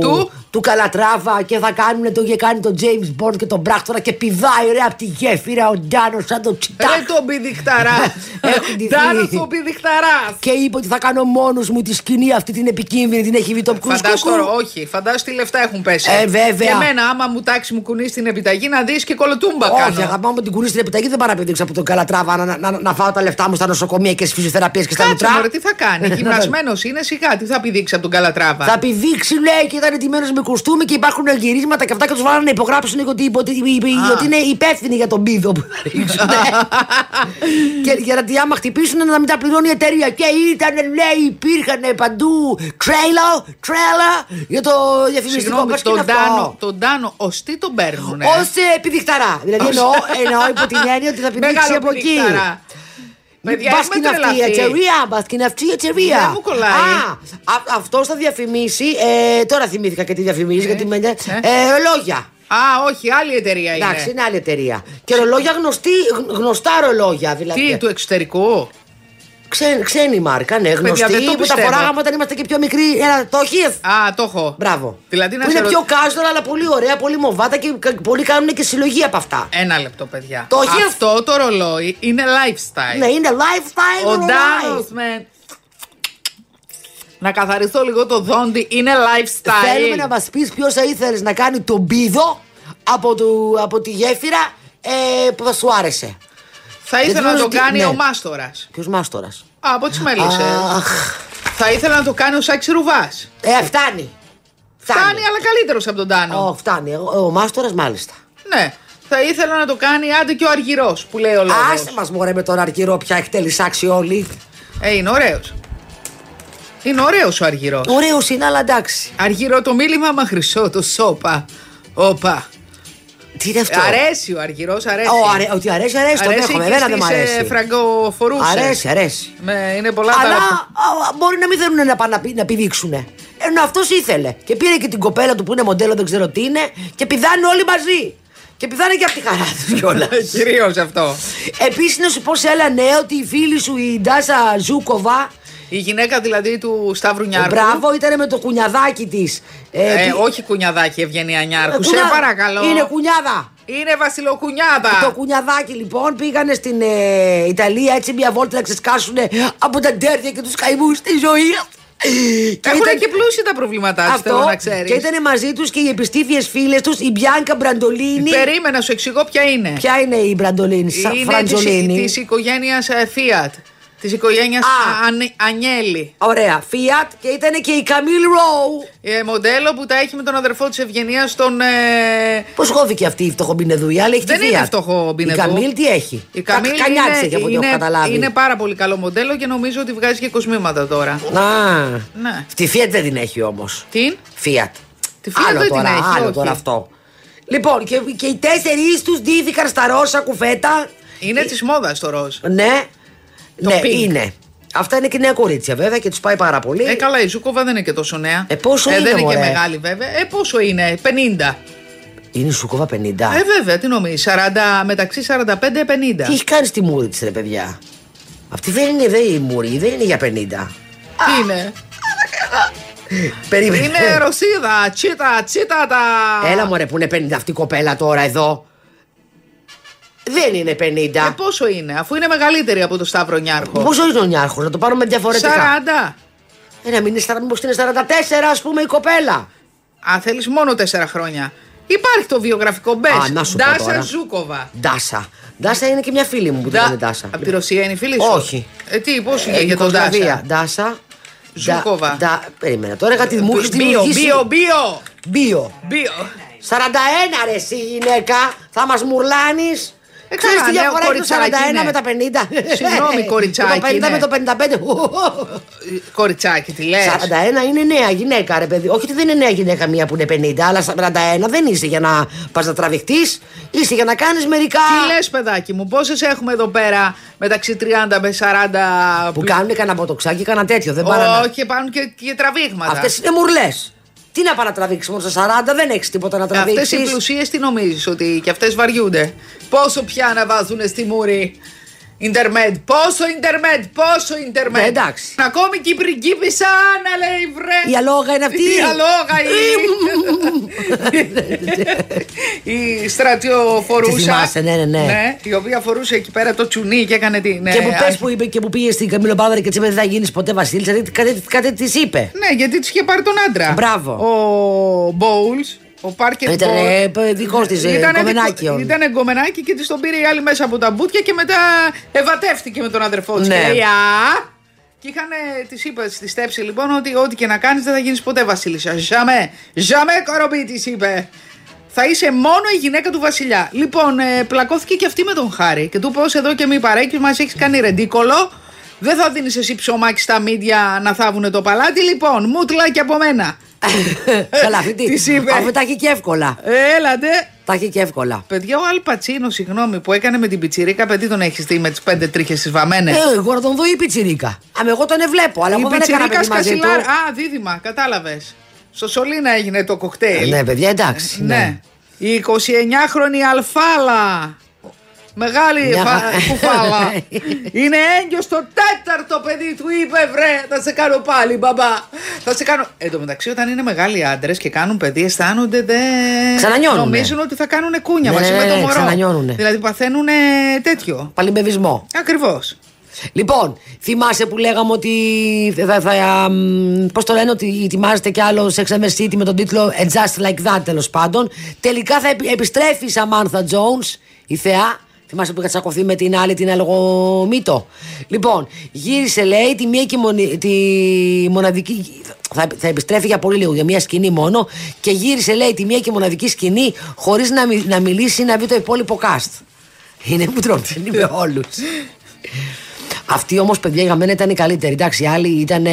Του; του Καλατράβα και θα κάνουν το είχε κάνει τον James Bond και τον Μπράκτορα και πηδάει ρε από τη γέφυρα ο Ντάνος σαν το τσιτάκ. Ρε τον πηδιχταρά. Έχουν ντυθεί. Ντάνος τον πηδιχταρά. Και είπε ότι θα κάνω μόνος μου τη σκηνή αυτή την επικίνδυνη, την έχει βγει το Φαντάσου τώρα, όχι, φαντάσου τι λεφτά έχουν πέσει. Ε, βέβαια. Και εμένα, άμα μου τάξει μου κουνείς την επιταγή, να δεις και κολοτούμπα Όχι, κάνω. αγαπάω με την κουνή στην επιταγή δεν παραπέδειξα από τον Καλατράβα να, να, να, να φάω τα λεφτά μου στα νοσοκομεία και στις φυσιοθεραπείες και στα Κάτσε λουτρά. μωρέ, τι θα κάνει; Γυμνασμένος είναι σιγά, τι θα πηδήξει από τον Καλατράβα; Θα πηδήξει, λέει, και ήταν ετοιμένος με κουστούμι και υπάρχουν γυρίσματα και αυτά και τους βάλανε να υπογράψουν ότι, ότι, ότι είναι υπεύθυνοι για τον πίδο που θα ρίξουν. και γιατί άμα χτυπήσουν να μην τα πληρώνει η εταιρεία. Και ήταν, λέει, υπήρχαν παντού τρέλα, τρέλα για το διαφημιστικό. Συγγνώμη, Πώς και είναι τον αυτό; Τάνο, τον Τάνο, ω τι τον παίρνουν. Ω επιδεικταρά. Δηλαδή εννοώ, εννοώ υπό την έννοια ότι θα πηδήξει Μεγάλο από εκεί. πηδιχταρά. Παιδιά, Μπας έχουμε και είναι αυτή η τρελαθεί. εταιρεία, μπας και είναι αυτή η εταιρεία. Δεν μου κολλάει. Α, αυτός θα διαφημίσει. Ε, τώρα θυμήθηκα και τι διαφημίζει. γιατί με, ναι. ε, ρολόγια. Α, όχι, άλλη εταιρεία είναι. Εντάξει, είναι άλλη εταιρεία. Και ρολόγια γνωστή, γ- γνωστά ρολόγια δηλαδή. Τι, του εξωτερικού; Ξέ, ξένη μάρκα, ναι, γνωστή. δεν το που τα πιστεύω. φοράγαμε όταν είμαστε και πιο μικροί. Έλα, το έχεις; Α, το έχω. Μπράβο. Δηλαδή να που σε είναι ρω- πιο casual, αλλά πολύ ωραία, πολύ μοβάτα και κα- πολλοί κάνουν και συλλογή από αυτά. Ένα λεπτό, παιδιά. Το έχεις; Αυτό το ρολόι είναι lifestyle. Ναι, είναι lifestyle. Ο ρολόι. Ντάνος με. Να καθαριστώ λίγο το δόντι, είναι lifestyle. Θέλουμε να μας πεις ποιος θα ήθελες να κάνει τον πίδο από, του, από τη γέφυρα ε, που θα σου άρεσε. Θα ήθελα Γιατί να το νομίζω ότι- κάνει ναι. ο Μάστορας. Ποιος μάστορας; Από τι μέλισσε. Αχ. Θα ήθελα να το κάνει ο Σάξι Ρουβάς. Ε, φτάνει. Φτάνει, αλλά καλύτερος από τον Τάνο. Ω, φτάνει. Ο, ο μάστορας μάλιστα. Ναι. Θα ήθελα να το κάνει άντε και ο Αργυρός που λέει ο λόγος. Άσε μας μωρέ με τον αρκυρό πια έχει τελεισάξει όλοι. Ε, είναι ωραίος. Είναι ωραίος ο αργυρός. Ωραίος είναι, αλλά εντάξει. Αργυρό το μίλημα, μα χρυσό το σόπα. Όπα. Τι είναι αυτό; Αρέσει ο αργυρός, αρέσει. Ω, αρέ- ότι αρέσει, αρέσει. Το Αρέσει δέχομαι. και Εμένα δεν μ' στις, ε, αρέσει. φραγκοφορούσες. Αρέσει, αρέσει. Με, είναι πολλά Αλλά τα. α, μπορεί να μην θέλουν να πάνε να, πη- να πηδήξουν. Ενώ αυτός ήθελε. Και πήρε και την κοπέλα του που είναι μοντέλο, δεν ξέρω τι είναι. Και πηδάνε όλοι μαζί. Και πηδάνε και από τη χαρά τους κιόλας. Κυρίως αυτό. Επίσης, να σου πω σε ένα νέο ότι η φίλη σου η Ντάσα Ζούκοβα. Η γυναίκα δηλαδή του Σταύρου Νιάρχου. Μπράβο, ήταν με το κουνιαδάκι της. Ε, όχι κουνιαδάκι Ευγενία Νιάρχου. Σε παρακαλώ. Είναι κουνιάδα. Είναι βασιλοκουνιάδα. Το κουνιαδάκι λοιπόν πήγανε στην ε, Ιταλία έτσι μια βόλτα να ξεσκάσουν από τα ντέρια και τους καημούς στη ζωή. Και Έχουν ήταν- και πλούσιοι τα προβλήματά του, θέλω να ξέρεις. και ήταν μαζί τους και οι επιστήφιε φίλες τους, η Μπιάνκα Μπραντολίνη. Περίμενα, σου εξηγώ ποια είναι. Ποια είναι η Μπραντολίνη, Σα- Είναι Φραντζολίνη; της οικογένειας Fiat. Της οικογένειας Α. Ανιέλη. Ωραία, Fiat και ήταν και η Καμίλ Ρόου. Ε, μοντέλο που τα έχει με τον αδερφό της Ευγενία στον. Ε, Πώς χώθηκε αυτή η φτωχομπινεδούη, αλλά έχει Δεν τη είναι Fiat. φτωχό μπινεδού. Η Καμίλ τι έχει; η Καμίλ Κα- Κανιάτης έχει από ό,τι έχω είναι, καταλάβει. είναι πάρα πολύ καλό μοντέλο και νομίζω ότι βγάζει και κοσμήματα τώρα. Α, Ναι. Τη Fiat δεν την έχει όμως. Τι; Fiat. Τη Fiat άλλο δεν την τώρα, έχει, άλλο όχι. τώρα αυτό. Λοιπόν, και, και οι τέσσερις τους ντύθηκαν στα ρόσα κουφέτα. Είναι της μόδας το ροζ. Ναι, Το ναι, pink. είναι. Αυτά είναι και νέα κορίτσια βέβαια και τους πάει πάρα πολύ. Ε, καλά, η Ζούκοβα δεν είναι και τόσο νέα. Ε, πόσο ε, είναι, Δεν είναι και μωρέ; μεγάλη, βέβαια. Ε, πόσο είναι, 50. Είναι η Σούκοβα 50. Ε, βέβαια, τι νομίζεις, 40, μεταξύ 45-50. Τι έχει κάνει στη μούρη της, ρε παιδιά. Αυτή δεν είναι δε η μούρη, δεν είναι για 50. Τι είναι; Περίμενε. είναι Ρωσίδα, τσίτα, τσίτα τα. Έλα μωρέ που είναι 50 αυτή η κοπέλα τώρα εδώ. Δεν είναι 50. Ε, πόσο είναι, αφού είναι μεγαλύτερη από το Σταύρο Νιάρχο. Πόσο είναι ο Νιάρχος, να το πάρουμε διαφορετικά. 40. Ε, να μην είναι, στα- μήπως είναι 44 ας πούμε η κοπέλα. Αν θέλεις μόνο 4 χρόνια. Υπάρχει το βιογραφικό μπες. Α, να σου πω Ντάσα τώρα. Ζούκοβα. Ντάσα. Ντάσα είναι και μια φίλη μου που την λένε Ντάσα. Από τη Ρωσία είναι η φίλη σου; Όχι. Ε, τι, πώς Ε, είχε για τον Ιουγκοσλαβία. Ντάσα. Ντάσα. Ζούκοβα. Ντα- ντα- Περίμενα τώρα γιατί μου έχεις Μπίο, μπίο, μπίο. Μπίο. Μπίο. 41 ρε εσύ γυναίκα, θα μας μουρλάνεις. Ε, Ξέρεις καλά, τι νέο διαφορά έχει το κοριτσάκι 41 είναι. με τα 50. Συγγνώμη, κοριτσάκι Το 50 είναι. με το 55. Κοριτσάκι, τι λες; 41 είναι νέα γυναίκα, ρε παιδί. Όχι ότι δεν είναι νέα γυναίκα μία που είναι 50, αλλά 41 δεν είσαι για να πας να τραβηχτείς, είσαι για να κάνεις μερικά. Τι λες, παιδάκι μου, πόσες έχουμε εδώ πέρα μεταξύ 30 με 40 Που κάνουν κανένα μποτοξάκι, κανένα τέτοιο. Δεν πάνε να... Όχι, πάνω και, και τραβήγματα. Αυτές είναι μουρλές. Τι να πάει να τραβήξει μόνο στα 40, δεν έχεις τίποτα να τραβήξεις. Αυτές οι πλουσίες τι νομίζεις ότι και αυτές βαριούνται; Πόσο πια να βάζουν στη μούρη; Ιντερνετ, πόσο Ιντερνετ, πόσο Ιντερνετ. Ναι, εντάξει. Ακόμη και η πριγκίπισσα να λέει βρε. Η αλόγα είναι αυτή. Η αλόγα η. η στρατιοφορούσα. Τη θυμάσαι, ναι, ναι, ναι. Η οποία φορούσε εκεί πέρα το τσουνί και έκανε την. Και που ε, πες που είπε και που πήγε στην Καμίλο Πάδαρη και της είπε δεν θα γίνεις ποτέ Βασίλισσα, δηλαδή κάτι, κάτι της είπε. Ναι, γιατί της είχε πάρει τον άντρα. Μπράβο. Ο Μπόουλς, ο Πάρκερ Ήταν δικός της Ήτανε κομμενάκι. δικο- Ήταν εγκομενάκι και τη τον πήρε η άλλη μέσα από τα μπουτια και μετά ευατεύτηκε με τον αδερφό της. Ναι. Και λέει, «Α». Και είχαν, της είπε στη στέψη λοιπόν ότι ό,τι και να κάνεις δεν θα γίνεις ποτέ Βασίλισσα. Ζαμέ, ζαμέ κορομπή της είπε. Θα είσαι μόνο η γυναίκα του Βασιλιά. Λοιπόν, ε, πλακώθηκε και αυτή με τον Χάρη και του πω εδώ και μη παρέκεις, μας έχεις κάνει ρεντίκολο. Δεν θα δίνεις εσύ ψωμάκι στα μίδια να θάβουνε το παλάτι. Λοιπόν, μούτλα και από μένα. Καλά, αυτή τι. Της είπε. Αφού τα έχει και εύκολα. Ε, Έλατε. Τα έχει και εύκολα. Παιδιά, ο Αλ Πατσίνο, συγγνώμη, που έκανε με την πιτσιρίκα, παιδί τον έχεις δει με τις πέντε τρίχες τη βαμμένες; Ε, εγώ να τον δω η πιτσιρίκα; Αμ, εγώ τον βλέπω, αλλά η εγώ δεν έκανα πιτσιρίκα παιδί μαζί του. σκασιλάρ. Α, δίδυμα, κατάλαβες. Στο Σολίνα έγινε το κοκτέιλ. Ναι, παιδιά, εντάξει. Ναι. Η 29χρονη Αλφάλα. Μεγάλη Μια φα... χα- κουφάλα. Είναι έγκυο στο τέταρτο παιδί του, είπε βρε. Θα σε κάνω πάλι, μπαμπά. Θα σε κάνω. Εν τω μεταξύ, όταν είναι μεγάλοι άντρες και κάνουν παιδί, αισθάνονται δε. Ξανανιώνουνε. Νομίζουν ότι θα κάνουν κούνια Ναι, μαζί ναι, με το ναι, μωρό. ξανανιώνουνε. Δηλαδή παθαίνουν τέτοιο. Παλιμπεβισμό. Ακριβώς. Λοιπόν, θυμάσαι που λέγαμε ότι θα, θα, πώς το λένε, ότι ετοιμάζεται κι άλλο Sex and the City με τον τίτλο A Just Like That τέλος πάντων. Τελικά θα επι- επιστρέφεις η Samantha Jones, η θεά. Θυμάσαι που είχα τσακωθεί με την άλλη την αλογομήτο. Λοιπόν, γύρισε λέει τη μία και μονη- τη μοναδική. Θα, θα επιστρέφει για πολύ λίγο, για μία σκηνή μόνο. Και γύρισε λέει τη μία και μοναδική σκηνή χωρίς να, μι- να μιλήσει ή να βγει το υπόλοιπο cast. Είναι που τροπταίνει με όλους. Αυτή όμως, παιδιά, για μένα ήταν η καλύτερη. Εντάξει, οι άλλοι ήταν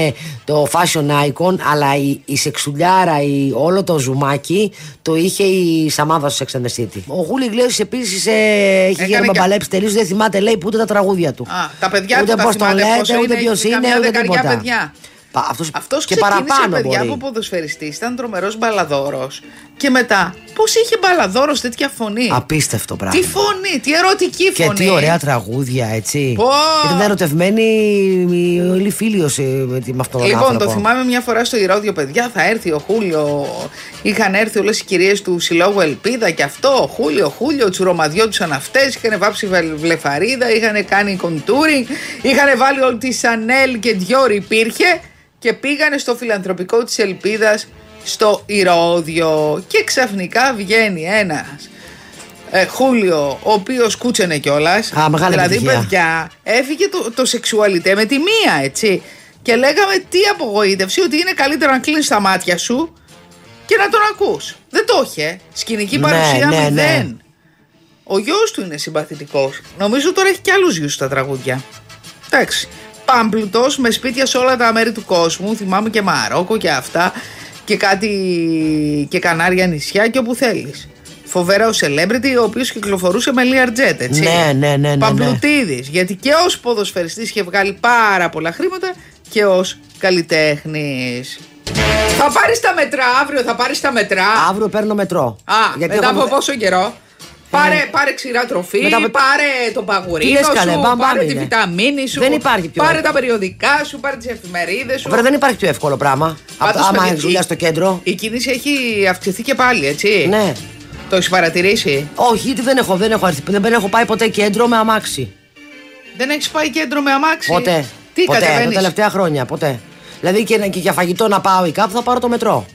το fashion icon, αλλά η, η σεξουλιάρα, η, όλο το ζουμάκι το είχε η Σαμάδα στο Sex and the City. Ο Γούλη Γκλέση επίσης ε, έχει Έκανε γίνει και- μπαμπαλέψει τελείως, δεν θυμάται, λέει, ούτε τα τραγούδια του. Α, τα παιδιά ούτε του τα πώς τον θυμάται, λέτε, πόσο ούτε είναι, ποιος έχει είναι, καμιά ούτε δεκαριά τίποτα. παιδιά. Πα- αυτός, Αυτός και ξεκίνησε, παραπάνω παιδιά, μπορεί. από ποδοσφαιριστής, ήταν τρομερός μπαλαδόρος. Και μετά, πώς είχε μπαλαδόρος τέτοια φωνή; Απίστευτο πράγμα. Τι φωνή, τι ερωτική Και φωνή. τι ωραία τραγούδια, έτσι. Πω. Ήταν ερωτευμένη η Όλη Φίλιος με, τη- με αυτόν τον Λοιπόν, άνθρωπο. το θυμάμαι μια φορά στο Ηρώδιο, παιδιά. Θα έρθει ο Χούλιο. Είχαν έρθει όλες οι κυρίες του Συλλόγου Ελπίδα και αυτό. Χούλιο, Χούλιο, τσουρωμαδιόντουσαν αυτέ. Είχαν βάψει βελ- βλεφαρίδα, είχαν κάνει κοντούρινγκ. Είχαν βάλει όλη τη Σανέλ και Διόρ υπήρχε. Και πήγανε στο φιλανθρωπικό της Ελπίδας στο Ηρώδιο. Και ξαφνικά βγαίνει ένας. Ε, Χούλιο, ο οποίος κούτσενε κιόλας. Α, μεγάλη Δηλαδή, επιτυχία. παιδιά, έφυγε το, το σεξουαλιτέ με τη μία, έτσι. Και λέγαμε τι απογοήτευση, ότι είναι καλύτερο να κλείνεις τα μάτια σου και να τον ακούς. Δεν το είχε. Σκηνική Ναι, παρουσία ναι, ναι. μηδέν. Ο γιος του είναι συμπαθητικός. Νομίζω τώρα έχει κι άλλους γιους στα τραγούδια. Εντάξει. Πάμπλουτος με σπίτια σε όλα τα μέρη του κόσμου. Θυμάμαι και Μαρόκο και αυτά. Και κάτι και Κανάρια νησιά και όπου θέλεις. Φοβερό celebrity, ο οποίος κυκλοφορούσε με Learjet, έτσι. Ναι, ναι, ναι, ναι, ναι. Παμπλουτίδης. Γιατί και ως ποδοσφαιριστής είχε βγάλει πάρα πολλά χρήματα και ως καλλιτέχνης. Θα πάρεις τα μετρά αύριο, θα πάρεις τα μετρά. Αύριο παίρνω μετρό. Α, Γιατί μετά έχω- από πόσο καιρό; Πάρε, πάρε ξηρά τροφή, Μετά από- πάρε το Τι παγουρίνο λες, καλέ, σου, μπαμ, μπαμ πάρε τη είναι. βιταμίνη σου, Δεν υπάρχει πιο πάρε εύκολο. τα περιοδικά σου, πάρε τις εφημερίδες σου. Βέβαια δεν υπάρχει πιο εύκολο πράγμα. Από, Πάντως, άμα παιδιά, έχεις δουλειά η- στο κέντρο. Η κίνηση έχει αυξηθεί και πάλι, έτσι. Ναι. Το έχεις παρατηρήσει; Όχι, γιατί δεν έχω, δεν έχω, έρθει- δεν, δεν έχω πάει ποτέ κέντρο με αμάξι. Δεν έχεις πάει κέντρο με αμάξι; Ποτέ. Τι ποτέ. Τα κατεβαίνεις; τελευταία χρόνια, ποτέ. Δηλαδή και, και για φαγητό να πάω ή κάπου θα πάρω το μετρό.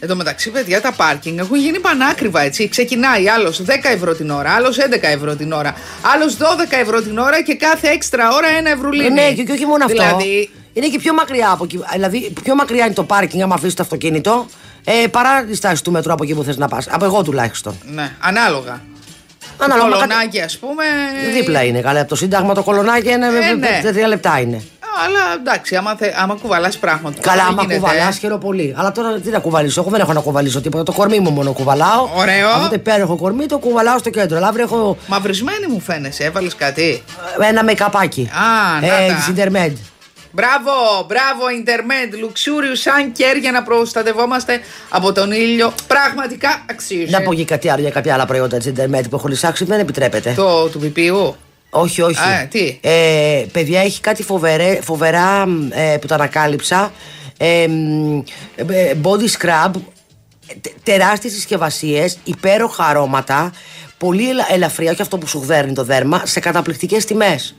Εν τω μεταξύ, παιδιά, τα πάρκινγκ έχουν γίνει πανάκριβα, έτσι. Ξεκινάει άλλος 10 ευρώ την ώρα, άλλος 11 ευρώ την ώρα, άλλος 12 ευρώ την ώρα και κάθε έξτρα ώρα ένα ευρουλίνι. Ε, ναι, και, και όχι μόνο αυτό. Δηλαδή, Είναι και πιο μακριά από εκεί. Δηλαδή, πιο μακριά είναι το πάρκινγκ άμα αφήσεις το αυτοκίνητο ε, παρά τη στάση του μετρό από εκεί που θες να πας. Από εγώ τουλάχιστον. ναι, ανάλογα. Ανάλογα, το μα κολονάκι, ας πούμε. Δίπλα είναι. Καλά, από το Σύνταγμα το κολονάκι είναι. Ε, ναι. τε- Τρία λεπτά είναι. Αλλά εντάξει, άμα, θε, άμα κουβαλάς πράγματα. Καλά, δεν άμα γίνεται, κουβαλάς, ε. χαίρομαι πολύ. Αλλά τώρα τι να κουβαλήσω; Εγώ δεν έχω να κουβαλήσω τίποτα. Το κορμί μου μόνο κουβαλάω. Ωραίο. Αυτό το υπέροχο κορμί το κουβαλάω στο κέντρο. Αλλά αύριο έχω Μαυρισμένη μου φαίνεσαι, έβαλες κάτι; ε, ένα make-upάκι. Α, να ε, τα. της Intermed. Μπράβο, μπράβο, Intermed, Luxurious Sun Care για να προστατευόμαστε από τον ήλιο. Πραγματικά αξίζει. Να πω και κάτι άλλο για κάποια άλλα προϊόντα της Intermed που έχω λησάξει, δεν επιτρέπεται. Το του πιπίου. Όχι, όχι. Α, τι; Ε, παιδιά, έχει κάτι φοβερέ, φοβερά μ, ε, που το ανακάλυψα. Ε, μ, ε, body scrub, τε- τεράστιες συσκευασίες, υπέροχα αρώματα, πολύ ελα- ελαφριά, όχι αυτό που σου γδέρνει το δέρμα, σε καταπληκτικές τιμές.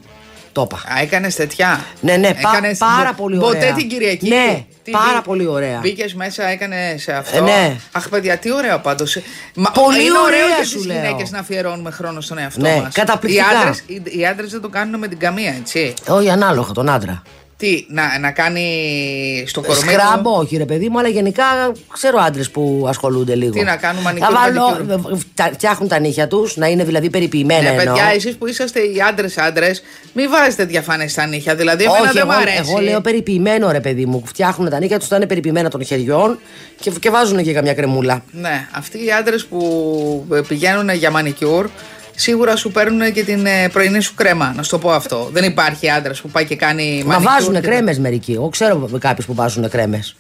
Το είπα. Α, έκανες τέτοια; Ναι, ναι, πα- Έκανες πάρα μπο- πολύ Ποτέ ωραία. την Κυριακή. Ναι, Τι πάρα μπή- πολύ ωραία. Μπήκες μέσα, έκανες σε αυτό. Ε, ναι. Αχ, παιδιά, τι ωραίο πάντως. Πολύ είναι ωραίο ωραία, και σου τι λέω. γυναίκες να αφιερώνουμε χρόνο στον εαυτό Ναι, μας. καταπληκτικά. Οι άντρες, οι, οι άντρες δεν το κάνουν με την καμία, έτσι. Όχι, ανάλογα τον άντρα. Τι, να, να κάνει στο κορμί Σκράμπ, του. όχι ρε παιδί μου, αλλά γενικά ξέρω άντρες που ασχολούνται λίγο. Τι να κάνουν, Θα μανικούρ, βάλω, πεντικούρ. τα- φτιάχνουν τα νύχια τους, να είναι δηλαδή περιποιημένα Ναι, εννοώ. παιδιά, εσείς που είσαστε οι άντρες άντρες, μην βάζετε διαφανέ στα νύχια. Δηλαδή, εμένα Όχι, δεν εγώ, μου αρέσει. εγώ λέω περιποιημένο ρε παιδί μου. Φτιάχνουν τα νύχια τους, θα είναι περιποιημένα των χεριών και, και βάζουν και καμιά κρεμούλα. Ναι, αυτοί οι άντρες που ε, πηγαίνουν για μανικιούρ, σίγουρα σου παίρνουν και την ε, πρωινή σου κρέμα. Να σου το πω αυτό. Δεν υπάρχει άντρας που πάει και κάνει Μα μανικιούρ. βάζουν και- κρέμες μερικοί. Εγώ ξέρω κάποιους που βάζουν κρέμες.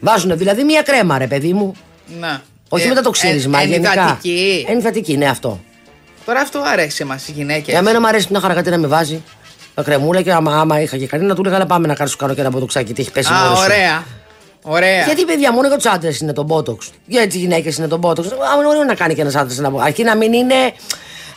Βάζουν δηλαδή μία κρέμα, ρε παιδί μου. Ναι. Όχι Ε, μετά το ξύρισμα. ε, γενικά. ενυδατική. Ενυδατική, ναι, αυτό. Τώρα αυτό αρέσει εμάς οι γυναίκες. Για μένα μου αρέσει μια χαρά κάτι να με βάζει. Τα κρεμούλα και άμα, άμα είχα και κανένα, να του έλεγα να πάμε να κάνω, σου κάνω και ένα μποτοξάκι. Τι έχει πέσει Α, μόνος σου». ωραία. Ωραία. Γιατί παιδιά, μόνο για τους άντρες είναι το μπότοξ. Για τις γυναίκες είναι το μπότοξ. Αν μπορεί να κάνει και ένας άντρας ένα Αρκεί να μην είναι.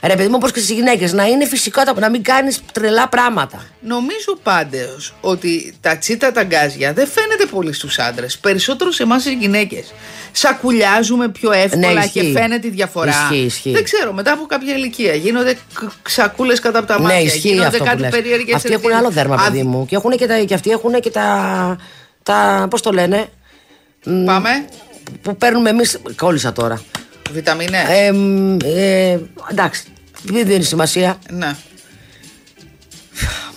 Ρε παιδί μου, όπως και στις γυναίκες, να είναι φυσικά, τα- να μην κάνεις τρελά πράγματα. Νομίζω πάντως ότι τα τσίτα τα γκάζια δεν φαίνεται πολύ στους άντρες. Περισσότερο σε εμάς οι γυναίκες. Σακουλιάζουμε πιο εύκολα Ναι, και ισχύει. φαίνεται η διαφορά. Ισχύει, ισχύει. Δεν ξέρω, μετά από κάποια ηλικία γίνονται κ- ξακούλες κατά από τα μάτια. ναι, ισχύει γίνονται αυτό που κάτι λες. περίεργες Αυτοί έχουν αισθήσεις. άλλο δέρμα, Α, παιδί μου. Και, έχουν και, τα, και αυτοί έχουν και τα. τα Πώς το λένε, Πάμε. που παίρνουμε εμεί. Κόλλησα τώρα. Βιταμίνες. Ε, μ, ε, εντάξει, δεν δίνει σημασία. Ναι.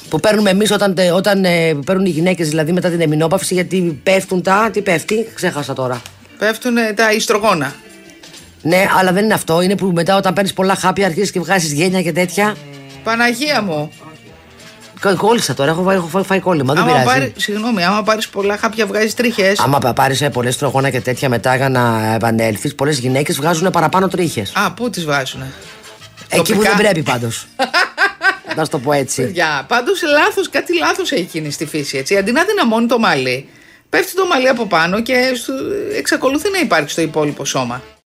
Που παίρνουμε εμείς όταν, τε- όταν ε, παίρνουν οι γυναίκες δηλαδή μετά την εμινόπαυση, γιατί πέφτουν τα. Τι πέφτει, ξέχασα τώρα. Πέφτουν τα ιστρογόνα. Ναι, αλλά δεν είναι αυτό. Είναι που μετά όταν παίρνεις πολλά χάπια αρχίζεις και βγάζεις γένια και τέτοια. Παναγία μου. Κα- Κόλλησα τώρα, έχω, φάει- έχω φάει, φάει κόλλημα. Δεν άμα πειράζει. πάρει, συγγνώμη, άμα πάρεις πολλά χάπια, βγάζεις τρίχες. Άμα πάρεις πολλές τρογόνα και τέτοια μετά για να επανέλθεις, πολλές γυναίκες βγάζουν παραπάνω τρίχες. Α, πού τις βάζουν. Εκεί που τοπικά. δεν πρέπει πάντως. να σου το πω έτσι. Παιδιά, πάντως λάθος, κάτι λάθος έχει γίνει στη φύση. Έτσι. Αντί να δυναμώνει το μαλλί, πέφτει το μαλλί από πάνω και σου- εξακολουθεί να υπάρχει στο υπόλοιπο σώμα.